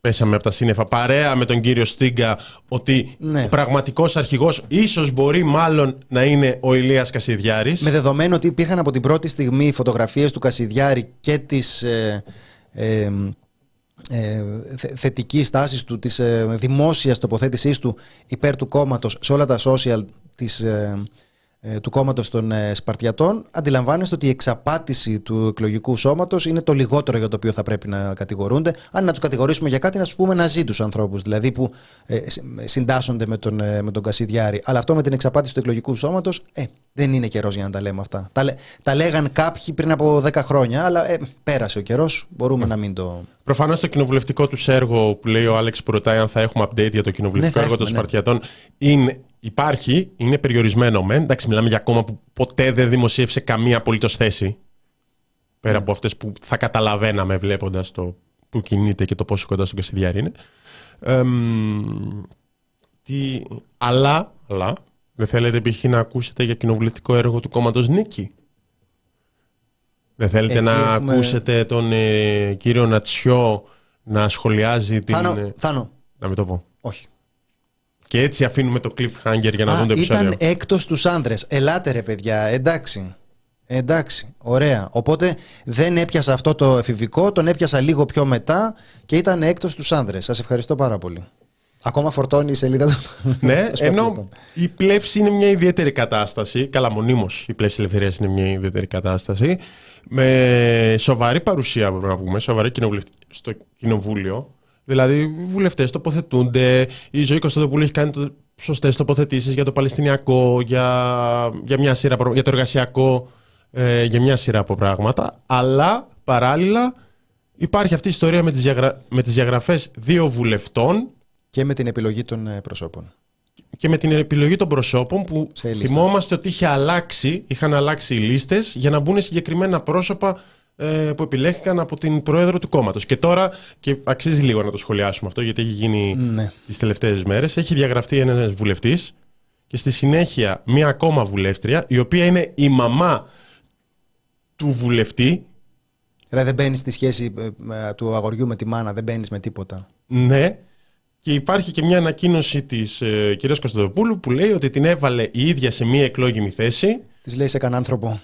Πέσαμε από τα σύννεφα παρέα με τον κύριο Στίγκα ότι Ναι. ο πραγματικός αρχηγός ίσως μπορεί μάλλον να είναι ο Ηλίας Κασιδιάρης. Με δεδομένο ότι υπήρχαν από την πρώτη στιγμή φωτογραφίες του Κασιδιάρη και της ε, ε, ε, θε- θετικής τάσης του, της ε, δημόσιας τοποθέτησής του υπέρ του κόμματος σε όλα τα social της, ε, ε, του κόμματος των ε, Σπαρτιατών αντιλαμβάνεστε ότι η εξαπάτηση του εκλογικού σώματος είναι το λιγότερο για το οποίο θα πρέπει να κατηγορούνται. Αν να τους κατηγορήσουμε για κάτι να τους πούμε να ζει τους ανθρώπους δηλαδή που ε, συ- συντάσσονται με τον, ε, με τον Κασιδιάρη. Αλλά αυτό με την εξαπάτηση του εκλογικού σώματος ε, δεν είναι καιρός για να τα λέμε αυτά. Τα, λέ- τα λέγαν κάποιοι πριν από 10 χρόνια αλλά ε, πέρασε ο καιρός μπορούμε να μην το Προφανώς το κοινοβουλευτικό τους έργο που λέει ο Άλεξ που ρωτάει αν θα έχουμε update για το κοινοβουλευτικό Ναι, θα έργο των έχουμε, ναι. Σπαρτιατών είναι, υπάρχει, είναι περιορισμένο μεν. Εντάξει, μιλάμε για κόμμα που ποτέ δεν δημοσίευσε καμία απολύτως θέση. Πέρα Ναι. από αυτές που θα καταλαβαίναμε βλέποντας το που κινείται και το πόσο κοντά στον Κασιδιάρη είναι. Εμ, τι, αλλά, αλλά, δεν θέλετε π.χ. να ακούσετε για κοινοβουλευτικό έργο του κόμματος Νίκη; Δεν θέλετε Εκεί να έχουμε- ακούσετε τον ε, κύριο Νατσιό να σχολιάζει την... Θάνο, ε, Θάνο, να μην το πω. όχι Και έτσι αφήνουμε το cliffhanger για να Α, δουν το επεισόδιο. ήταν έκτος στους άνδρες. Ελάτε ρε παιδιά, εντάξει. Εντάξει, ωραία. Οπότε δεν έπιασα αυτό το εφηβικό, τον έπιασα λίγο πιο μετά και ήταν έκτος στους άνδρες. Σας ευχαριστώ πάρα πολύ. Ακόμα φορτώνει η σελίδα του. Ναι, των ενώ Σπαρτιατών. η πλεύση είναι μια ιδιαίτερη κατάσταση. Καλά, μονίμως η πλεύση ελευθερίας είναι μια ιδιαίτερη κατάσταση. Με σοβαρή παρουσία, πρέπει να πούμε, σοβαρή κοινοβουλευτική στο κοινοβούλιο. Δηλαδή, οι βουλευτές τοποθετούνται. Η Ζωή Κωνσταντοπούλου έχει κάνει σωστές τοποθετήσεις για το Παλαιστινιακό, για, για, μια σειρά, προ- για το εργασιακό, ε, για μια σειρά από πράγματα. Αλλά παράλληλα υπάρχει αυτή η ιστορία με τις, διαγρα... με τις διαγραφές δύο βουλευτών Και με την επιλογή των ε, προσώπων. και με την επιλογή των προσώπων που Σε λίστα. θυμόμαστε ότι είχε αλλάξει, είχαν αλλάξει οι λίστες για να μπουν συγκεκριμένα πρόσωπα ε, που επιλέχθηκαν από την πρόεδρο του κόμματος. Και τώρα, και αξίζει λίγο να το σχολιάσουμε αυτό, γιατί έχει γίνει Ναι. τις τελευταίες μέρες, έχει διαγραφεί ένας βουλευτής και στη συνέχεια μία ακόμα βουλεύτρια, η οποία είναι η μαμά του βουλευτή. Ρε, δεν μπαίνεις στη σχέση ε, με- του αγοριού με τη μάνα, δεν μπαίνεις με τίποτα. Ναι. Και υπάρχει και μια ανακοίνωση της ε, κυρίας Κωνσταντοπούλου που λέει ότι την έβαλε η ίδια σε μία εκλόγιμη θέση. Της λέει σε κανέναν άνθρωπο.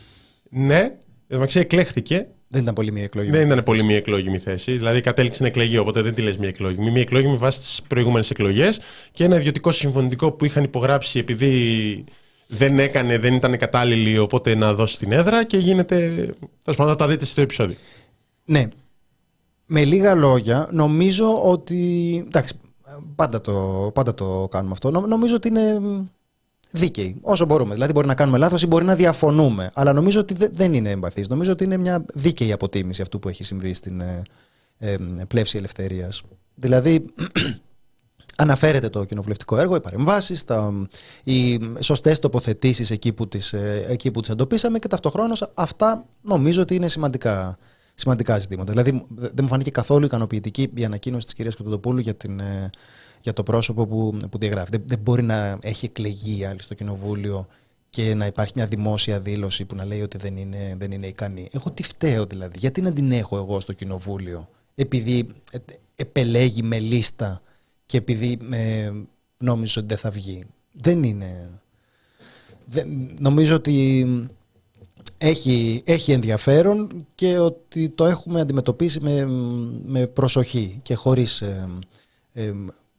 Ναι. Εν τω μεταξύ εκλέχθηκε. Δεν ήταν πολύ μία εκλογή. Δεν ήταν πολύ μία εκλόγιμη θέση. Δηλαδή κατέληξε να εκλεγεί, οπότε δεν τη λες μία εκλόγιμη. Μία εκλόγιμη βάσει τις προηγούμενες εκλογές και ένα ιδιωτικό συμφωνητικό που είχαν υπογράψει επειδή δεν έκανε, δεν ήταν κατάλληλη, οπότε να δώσει την έδρα και γίνεται. Τέλος πάντων, θα τα δείτε στο επεισόδιο. Ναι. Με λίγα λόγια, νομίζω ότι. Εντάξει, πάντα το, πάντα το κάνουμε αυτό. Νο- Νομίζω ότι είναι δίκαιοι. Όσο μπορούμε. Δηλαδή, μπορεί να κάνουμε λάθος ή μπορεί να διαφωνούμε. Αλλά νομίζω ότι δε- δεν είναι εμπαθής. Νομίζω ότι είναι μια δίκαιη αποτίμηση αυτού που έχει συμβεί στην ε, ε, πλεύση ελευθερίας. Δηλαδή, Αναφέρεται το κοινοβουλευτικό έργο, οι παρεμβάσεις, οι σωστές τοποθετήσεις εκεί που τις εκεί που τις εντοπίσαμε και ταυτοχρόνως αυτά νομίζω ότι είναι σημαντικά, σημαντικά ζητήματα. Δηλαδή, δε- δεν μου φάνηκε καθόλου ικανοποιητική η ανακοίνωση της κυρίας Κοντοπούλου για, την, ε, για το πρόσωπο που, που διαγράφει. Δεν, δεν μπορεί να έχει εκλεγεί άλλη στο κοινοβούλιο και να υπάρχει μια δημόσια δήλωση που να λέει ότι δεν είναι, δεν είναι ικανή. Εγώ τι φταίω δηλαδή, γιατί να την έχω εγώ στο κοινοβούλιο, επειδή ε, επελέγει με λίστα και επειδή ε, νόμιζε ότι δεν θα βγει. Δεν είναι. Δεν, νομίζω ότι έχει, έχει ενδιαφέρον και ότι το έχουμε αντιμετωπίσει με, με προσοχή και χωρίς, ε, ε,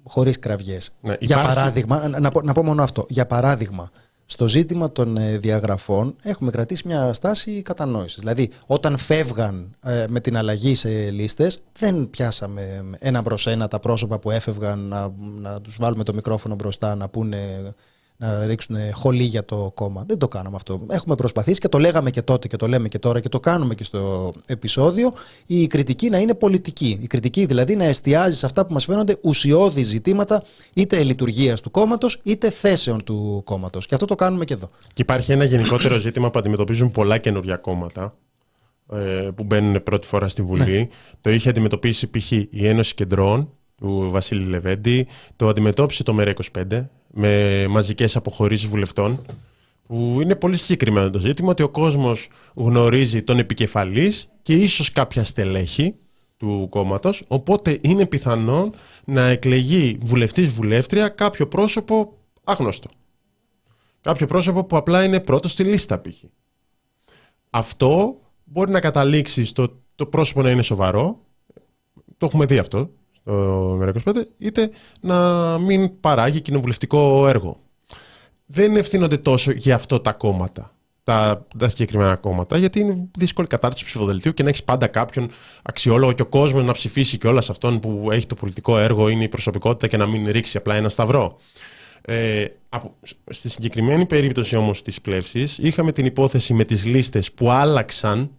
χωρίς κραυγές. Ναι, Για υπάρχει- παράδειγμα, να, να πω, να πω μόνο αυτό. Για παράδειγμα, στο ζήτημα των ε, διαγραφών έχουμε κρατήσει μια στάση κατανόησης. Δηλαδή, όταν φεύγαν ε, με την αλλαγή σε λίστες, δεν πιάσαμε ένα προς ένα τα πρόσωπα που έφευγαν να, να τους βάλουμε το μικρόφωνο μπροστά, να πούνε να ρίξουν χολή για το κόμμα. Δεν το κάναμε αυτό. Έχουμε προσπαθήσει και το λέγαμε και τότε και το λέμε και τώρα και το κάνουμε και στο επεισόδιο. Η κριτική να είναι πολιτική. Η κριτική δηλαδή να εστιάζει σε αυτά που μας φαίνονται ουσιώδη ζητήματα είτε λειτουργίας του κόμματος είτε θέσεων του κόμματος. Και αυτό το κάνουμε και εδώ. Και υπάρχει ένα γενικότερο ζήτημα που αντιμετωπίζουν πολλά καινούργια κόμματα ε, που μπαίνουν πρώτη φορά στη Βουλή. Το είχε αντιμετωπίσει π.χ. η Ένωση Κεντρών του Βασίλη Λεβέντη, το αντιμετώπισε το ΜΕΡΑ25 με μαζικές αποχωρήσεις βουλευτών που είναι πολύ συγκεκριμένο το ζήτημα ότι ο κόσμος γνωρίζει τον επικεφαλής και ίσως κάποια στελέχη του κόμματος, οπότε είναι πιθανόν να εκλεγεί βουλευτής βουλεύτρια κάποιο πρόσωπο άγνωστο. Κάποιο πρόσωπο που απλά είναι πρώτος στη λίστα π.χ. Αυτό μπορεί να καταλήξει στο το πρόσωπο να είναι σοβαρό, το έχουμε δει αυτό στο ΜΕΡΑ25, είτε να μην παράγει κοινοβουλευτικό έργο. Δεν ευθύνονται τόσο για αυτό τα κόμματα, τα, τα συγκεκριμένα κόμματα, γιατί είναι δύσκολη κατάρτιση ψηφοδελτίου και να έχεις πάντα κάποιον αξιόλογο και ο κόσμος να ψηφίσει και όλας σε αυτόν που έχει το πολιτικό έργο, είναι η προσωπικότητα και να μην ρίξει απλά ένα σταυρό. Ε, από, στη συγκεκριμένη περίπτωση όμως της πλεύσης είχαμε την υπόθεση με τις λίστες που άλλαξαν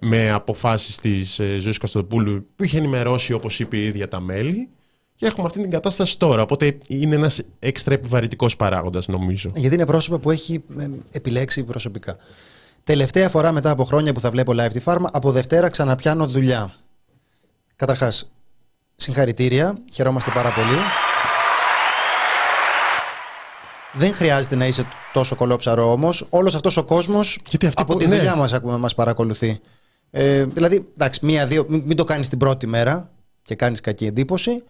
με αποφάσεις της ε, Ζωής Κωνσταντοπούλου που είχε ενημερώσει όπως είπε η ίδια τα μέλη και έχουμε αυτή την κατάσταση τώρα. Οπότε είναι ένας έξτρα επιβαρυτικός παράγοντας νομίζω. Γιατί είναι πρόσωπα που έχει ε, επιλέξει προσωπικά. Τελευταία φορά μετά από χρόνια που θα βλέπω live τη φάρμα, από Δευτέρα ξαναπιάνω δουλειά. Καταρχάς, συγχαρητήρια. Χαιρόμαστε πάρα πολύ. Δεν χρειάζεται να είσαι τόσο κολόψαρο όμως. Όλος αυτός ο κόσμος Γιατί αυτοί από που- τη ναι. δουλειά μας μας παρακολουθεί. Ε, δηλαδή, εντάξει, μία-δύο, μην, μην το κάνεις την πρώτη μέρα και κάνεις κακή εντύπωση.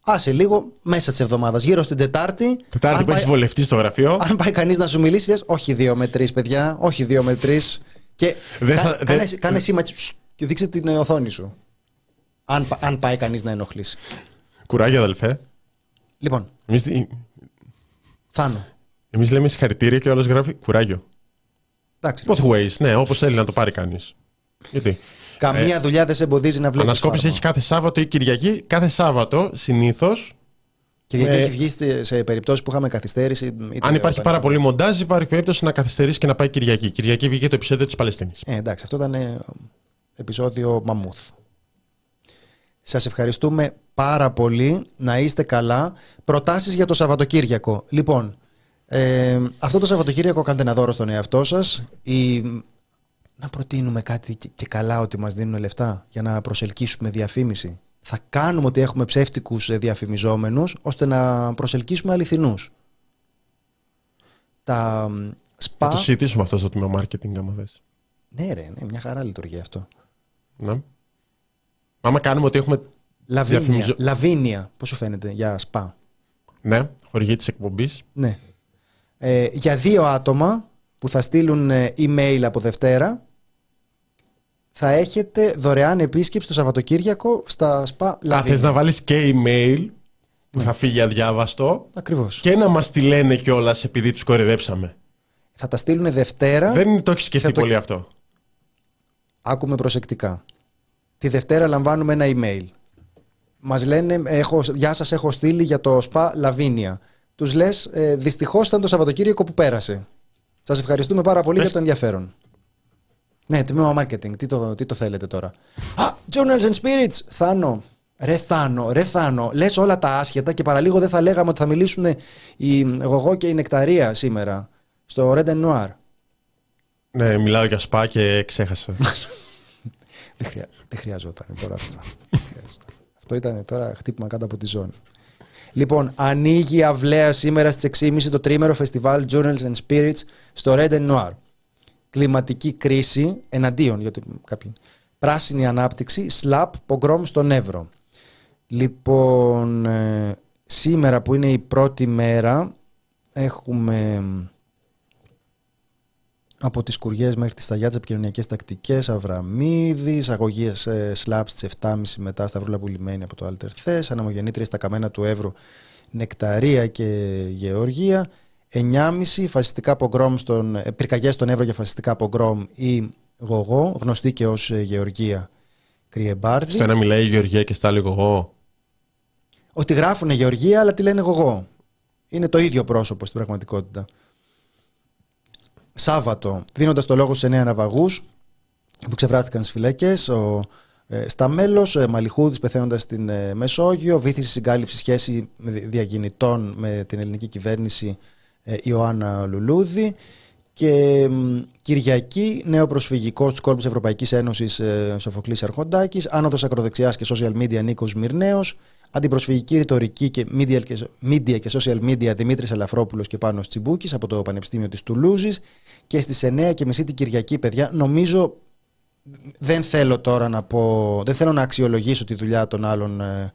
Άσε λίγο μέσα της εβδομάδας, γύρω στην Τετάρτη. Τετάρτη αν που πάει- έχει βολευτεί στο γραφείο. αν πάει κανείς να σου μιλήσει, λες, όχι δύο με τρεις, παιδιά. Όχι δύο με τρεις. Και Δεν κα- θα- δεν- κάνε, κάνε σήμα τσ, και δείξε την ε, οθόνη σου. Αν, πα- αν πάει κανείς να ενοχλήσει. Κουράγιο αδελφέ. Λοιπόν, Εμείς, Θάνο. εμείς λέμε συγχαρητήρια και ο άλλος γράφει κουράγιο. Εντάξει. Both ways, ναι, όπως θέλει να το πάρει κανείς. Γιατί; Καμία δουλειά δεν σε εμποδίζει να βλέπεις. Ε, Ανασκόπηση έχει κάθε Σάββατο ή Κυριακή. Κάθε Σάββατο συνήθως. Και γιατί με- έχει βγει σε- σε περιπτώσεις που είχαμε καθυστέρηση. είτε Αν υπάρχει όταν πάρα είχαμε- πολύ μοντάζ, υπάρχει περίπτωση να καθυστερήσει και να πάει Κυριακή. Κυριακή βγήκε το επεισόδιο της Παλαιστίνης. Ε, εντάξει, αυτό ήταν ε, επεισόδιο μαμούθ. Σας ευχαριστούμε πάρα πολύ. Να είστε καλά. Προτάσεις για το Σαββατοκύριακο. Λοιπόν, ε, αυτό το Σαββατοκύριακο κάντε ένα δώρο στον εαυτό σας. Η να προτείνουμε κάτι και, και καλά ότι μας δίνουν λεφτά για να προσελκύσουμε διαφήμιση. Θα κάνουμε ότι έχουμε ψεύτικους ε, διαφημιζόμενους ώστε να προσελκύσουμε αληθινούς. Τα μ, Θα σπα... το συζητήσουμε αυτό στο τμήμα marketing, άμα θες. Ναι ρε, ναι, μια χαρά λειτουργεί αυτό. Ναι. Άμα κάνουμε ότι έχουμε. Λαβίνια, Διαφημιζο- Λαβίνια, πώς σου φαίνεται, για σπα; Ναι, χορηγή της εκπομπής. Ναι. Ε, για δύο άτομα που θα στείλουν ε, email από Δευτέρα θα έχετε δωρεάν επίσκεψη το Σαββατοκύριακο στα σπα Αν θες Λαβίνια. να βάλεις και email Ναι. που θα φύγει αδιάβαστο Ακριβώς. και να μας τη λένε κιόλας επειδή τους κορυδέψαμε. Θα τα στείλουν Δευτέρα. Δεν το έχει σκεφτεί Θα το- πολύ αυτό. Άκουμε προσεκτικά. Τη Δευτέρα λαμβάνουμε ένα email. Μας λένε, έχω, γεια σας έχω στείλει για το σπα Λαβίνια. Τους λες, ε, δυστυχώς ήταν το Σαββατοκύριακο που πέρασε. Σας ευχαριστούμε πάρα πολύ Πες- για το ενδιαφέρον. Ναι, τμήμα marketing. Τι το, τι το θέλετε τώρα; Α, Journals and Spirits. Θάνο. Ρε Θάνο, ρε Θάνο. Λες όλα τα άσχετα και παραλίγο δεν θα λέγαμε ότι θα μιλήσουν η Γογό και η Νεκταρία σήμερα. Στο Red and Noir. Ναι, μιλάω για σπα και ξέχασα. Δεν, χρειά... δεν χρειαζόταν τώρα αυτό. Δεν χρειαζόταν. αυτό ήταν τώρα χτύπημα κάτω από τη ζώνη. Λοιπόν, ανοίγει αυλαία σήμερα στις 6.30 το τρίμερο φεστιβάλ Journals and Spirits στο Red and Noir. Κλιματική κρίση εναντίον, γιατί κάποιοι. Πράσινη ανάπτυξη, slap, πογκρόμ στον Εύρο. Λοιπόν, ε, σήμερα που είναι η πρώτη μέρα έχουμε από τις Κουριές μέχρι τις Σταγιάτες επικοινωνιακές τακτικές, Αβραμίδης, αγωγίες ε, σλάπς στις 7.30 μετά Σταυρούλα Πουλημένη από το Alter Θες, αναμογεννήτρια στα καμένα του Εύρου, Νεκταρία και Γεωργία, 9.30 φασιστικά πογκρόμ στον, ε, πυρκαγιές στον Εύρο για φασιστικά πογκρόμ ή Γογό, γνωστή και ως ε, Γεωργία Κριεμπάρδη. Στο ένα μιλάει η Γεωργία και στα λίγο εγώ. Ότι γράφουν Γεωργία αλλά τη λένε Γογό. Είναι το ίδιο πρόσωπο στην πραγματικότητα. Σάββατο, δίνοντας το λόγο σε νέα ναυαγούς που ξεβράστηκαν στις φυλακές, ο ε, Σταμέλος, ε, Μαλιχούδης πεθαίνοντας στην ε, Μεσόγειο, βήθηση συγκάλυψη σχέση με δι- διακινητών με την ελληνική κυβέρνηση ε, Ιωάννα Λουλούδη και μ, Κυριακή, νέο προσφυγικό στους κόλπους Ευρωπαϊκής Ένωσης ε, Σοφοκλής Αρχοντάκης, άνοδος ακροδεξιάς και social media Νίκος Μυρνέος, αντιπροσφυγική ρητορική και media και, media και social media Δημήτρης Αλαφρόπουλος και Πάνος Τσιμπούκης από το Πανεπιστήμιο της Τουλούζης και στις 9 και μισή την Κυριακή παιδιά νομίζω δεν θέλω τώρα να πω δεν θέλω να αξιολογήσω τη δουλειά των άλλων ε,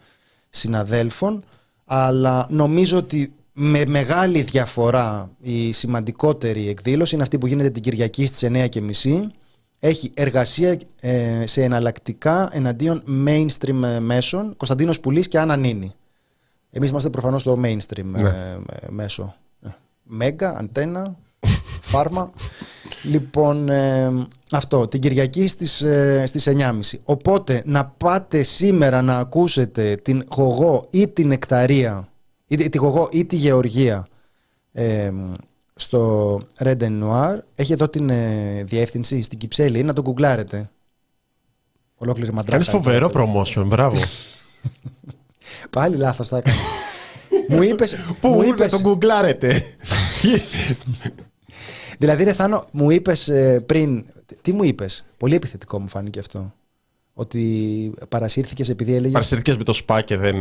συναδέλφων αλλά νομίζω ότι με μεγάλη διαφορά η σημαντικότερη εκδήλωση είναι αυτή που γίνεται την Κυριακή στις 9 και μισή έχει εργασία ε, σε εναλλακτικά εναντίον mainstream ε, μέσων Κωνσταντίνος Πουλής και Άννα Νίνη. Εμείς είμαστε προφανώς στο mainstream ε, Ναι. ε, μέσο. Ε, Μέγκα, αντένα, φάρμα. λοιπόν, ε, αυτό, την Κυριακή στις, ε, στις 9.30. Οπότε, να πάτε σήμερα να ακούσετε την Γογό ή την Εκταρία, ή, τη Γογό ή τη Γεωργία ε, στο Red and Noir. Έχει εδώ την ε, διεύθυνση στην Κυψέλη, να το γκουγκλάρετε. Ολόκληρη μαντράκα. Κάνεις φοβερό promotion, μπράβο. Πάλι λάθος θα έκανα. μου είπες, Πού μου να είπες, τον γκουγκλάρετε; δηλαδή ρε Θάνο, μου είπες ε, πριν, τι μου είπες, πολύ επιθετικό μου φάνηκε αυτό, ότι παρασύρθηκες επειδή έλεγε Παρασυρκές με το σπα και δεν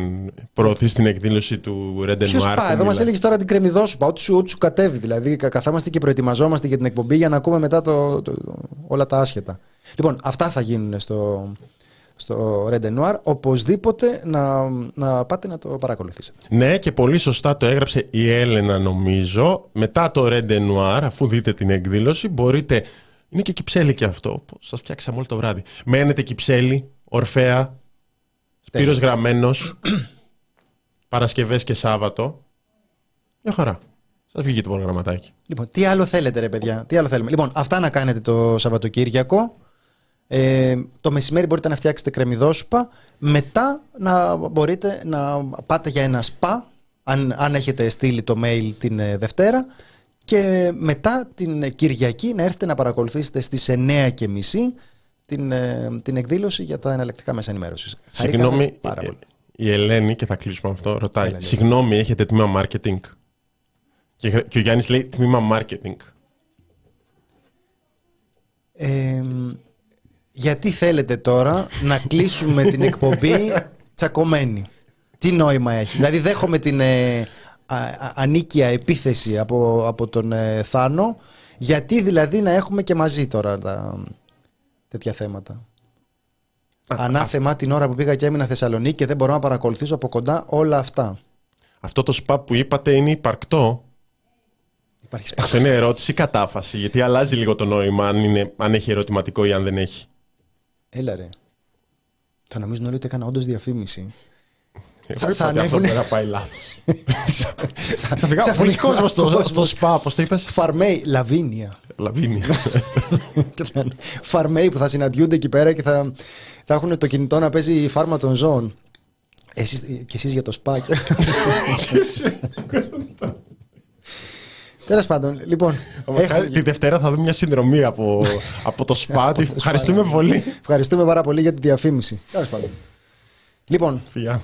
προωθείς την εκδήλωση του Red and Ποιος Noir. πά, που εδώ μας μιλάει. έλεγες τώρα την κρεμιδόσουπα, ό,τι σου, ό,τι σου κατέβει. Δηλαδή, κα- καθόμαστε και προετοιμαζόμαστε για την εκπομπή για να ακούμε μετά το, το- το- όλα τα άσχετα. Λοιπόν, αυτά θα γίνουν στο, στο Red and Noir. Οπωσδήποτε να, να πάτε να το παρακολουθήσετε. Ναι, και πολύ σωστά το έγραψε η Έλενα, νομίζω. Μετά το Red and Noir, αφού δείτε την εκδήλωση, μπορείτε. Είναι και κυψέλη και αυτό. Σας φτιάξαμε όλο το βράδυ. Μένετε κυψέλη, Ορφαία, Σπύρος Γραμμένος, Παρασκευές και Σάββατο. Μια χαρά. Σας βγήκε το προγραμματάκι. Λοιπόν, τι άλλο θέλετε, ρε παιδιά, τι άλλο θέλουμε; Λοιπόν, αυτά να κάνετε το Σαββατοκύριακο. Ε, το μεσημέρι μπορείτε να φτιάξετε κρεμμυδόσουπα. Μετά να μπορείτε να πάτε για ένα σπα, αν, αν έχετε στείλει το mail την ε, Δευτέρα. Και μετά την ε, Κυριακή να έρθετε να παρακολουθήσετε στις 9.30 την, ε, την εκδήλωση για τα εναλλακτικά μέσα ενημέρωσης. Συγγνώμη, Πάρα ε, πολύ. η Ελένη, και θα κλείσουμε αυτό, ρωτάει. Έλα, Ελένη. Συγγνώμη, έχετε τμήμα marketing; Και, γρα- και ο Γιάννης λέει τμήμα marketing. Ε, γιατί θέλετε τώρα να κλείσουμε την εκπομπή τσακωμένη; Τι νόημα έχει; Δηλαδή δέχομαι την ε, α- α- ανίκια επίθεση από, από τον ε, Θάνο. Γιατί δηλαδή να έχουμε και μαζί τώρα τα, τέτοια θέματα. Ανάθεμα την ώρα που πήγα και έμεινα Θεσσαλονίκη και δεν μπορώ να παρακολουθήσω από κοντά όλα αυτά. Αυτό το σπα που είπατε είναι υπαρκτό. Υπάρχει σπα- Αυτό είναι ερώτηση ή κατάφαση. Γιατί αλλάζει λίγο το νόημα αν, είναι, αν έχει ερωτηματικό ή αν δεν έχει. Έλα ρε. Θα νομίζουν όλοι ότι έκανα όντως διαφήμιση. Εγώ Θα- είπα θα ότι αυτό ανέβουνε- μπορεί να πάει λάθος. Ξαφνικά Ξαφνικά πολλοί κόσμος στο, κόσμος. στο σπα, πώς το είπες; Φαρμέι, Λαβίνια. Λαβίνια. Και θα είναι Φαρμέι που θα συναντιούνται εκεί πέρα και θα, θα έχουν το κινητό να παίζει φάρμα των ζώων. Εσείς, και εσείς για το σπα. και- Τέλος πάντων, λοιπόν. έχουμε- Τη Δευτέρα θα δούμε μια συνδρομή από, από το σπα. Τη- Ευχαριστούμε πολύ. Ευχαριστούμε πάρα πολύ για τη διαφήμιση. Τέλος πάντων. Λοιπόν, Φιλιά.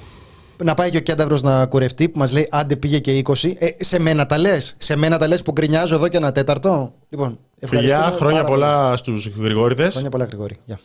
Να πάει και ο Κένταυρος να κουρευτεί που μας λέει άντε πήγε και 20. Ε, σε μένα τα λες. Σε μένα τα λες που γκρινιάζω εδώ και ένα τέταρτο. Λοιπόν, ευχαριστούμε. Φιλιά, χρόνια πάρα πολύ. πολλά στους Γρηγόριδες. Χρόνια πολλά, Γρηγόρη. Γεια.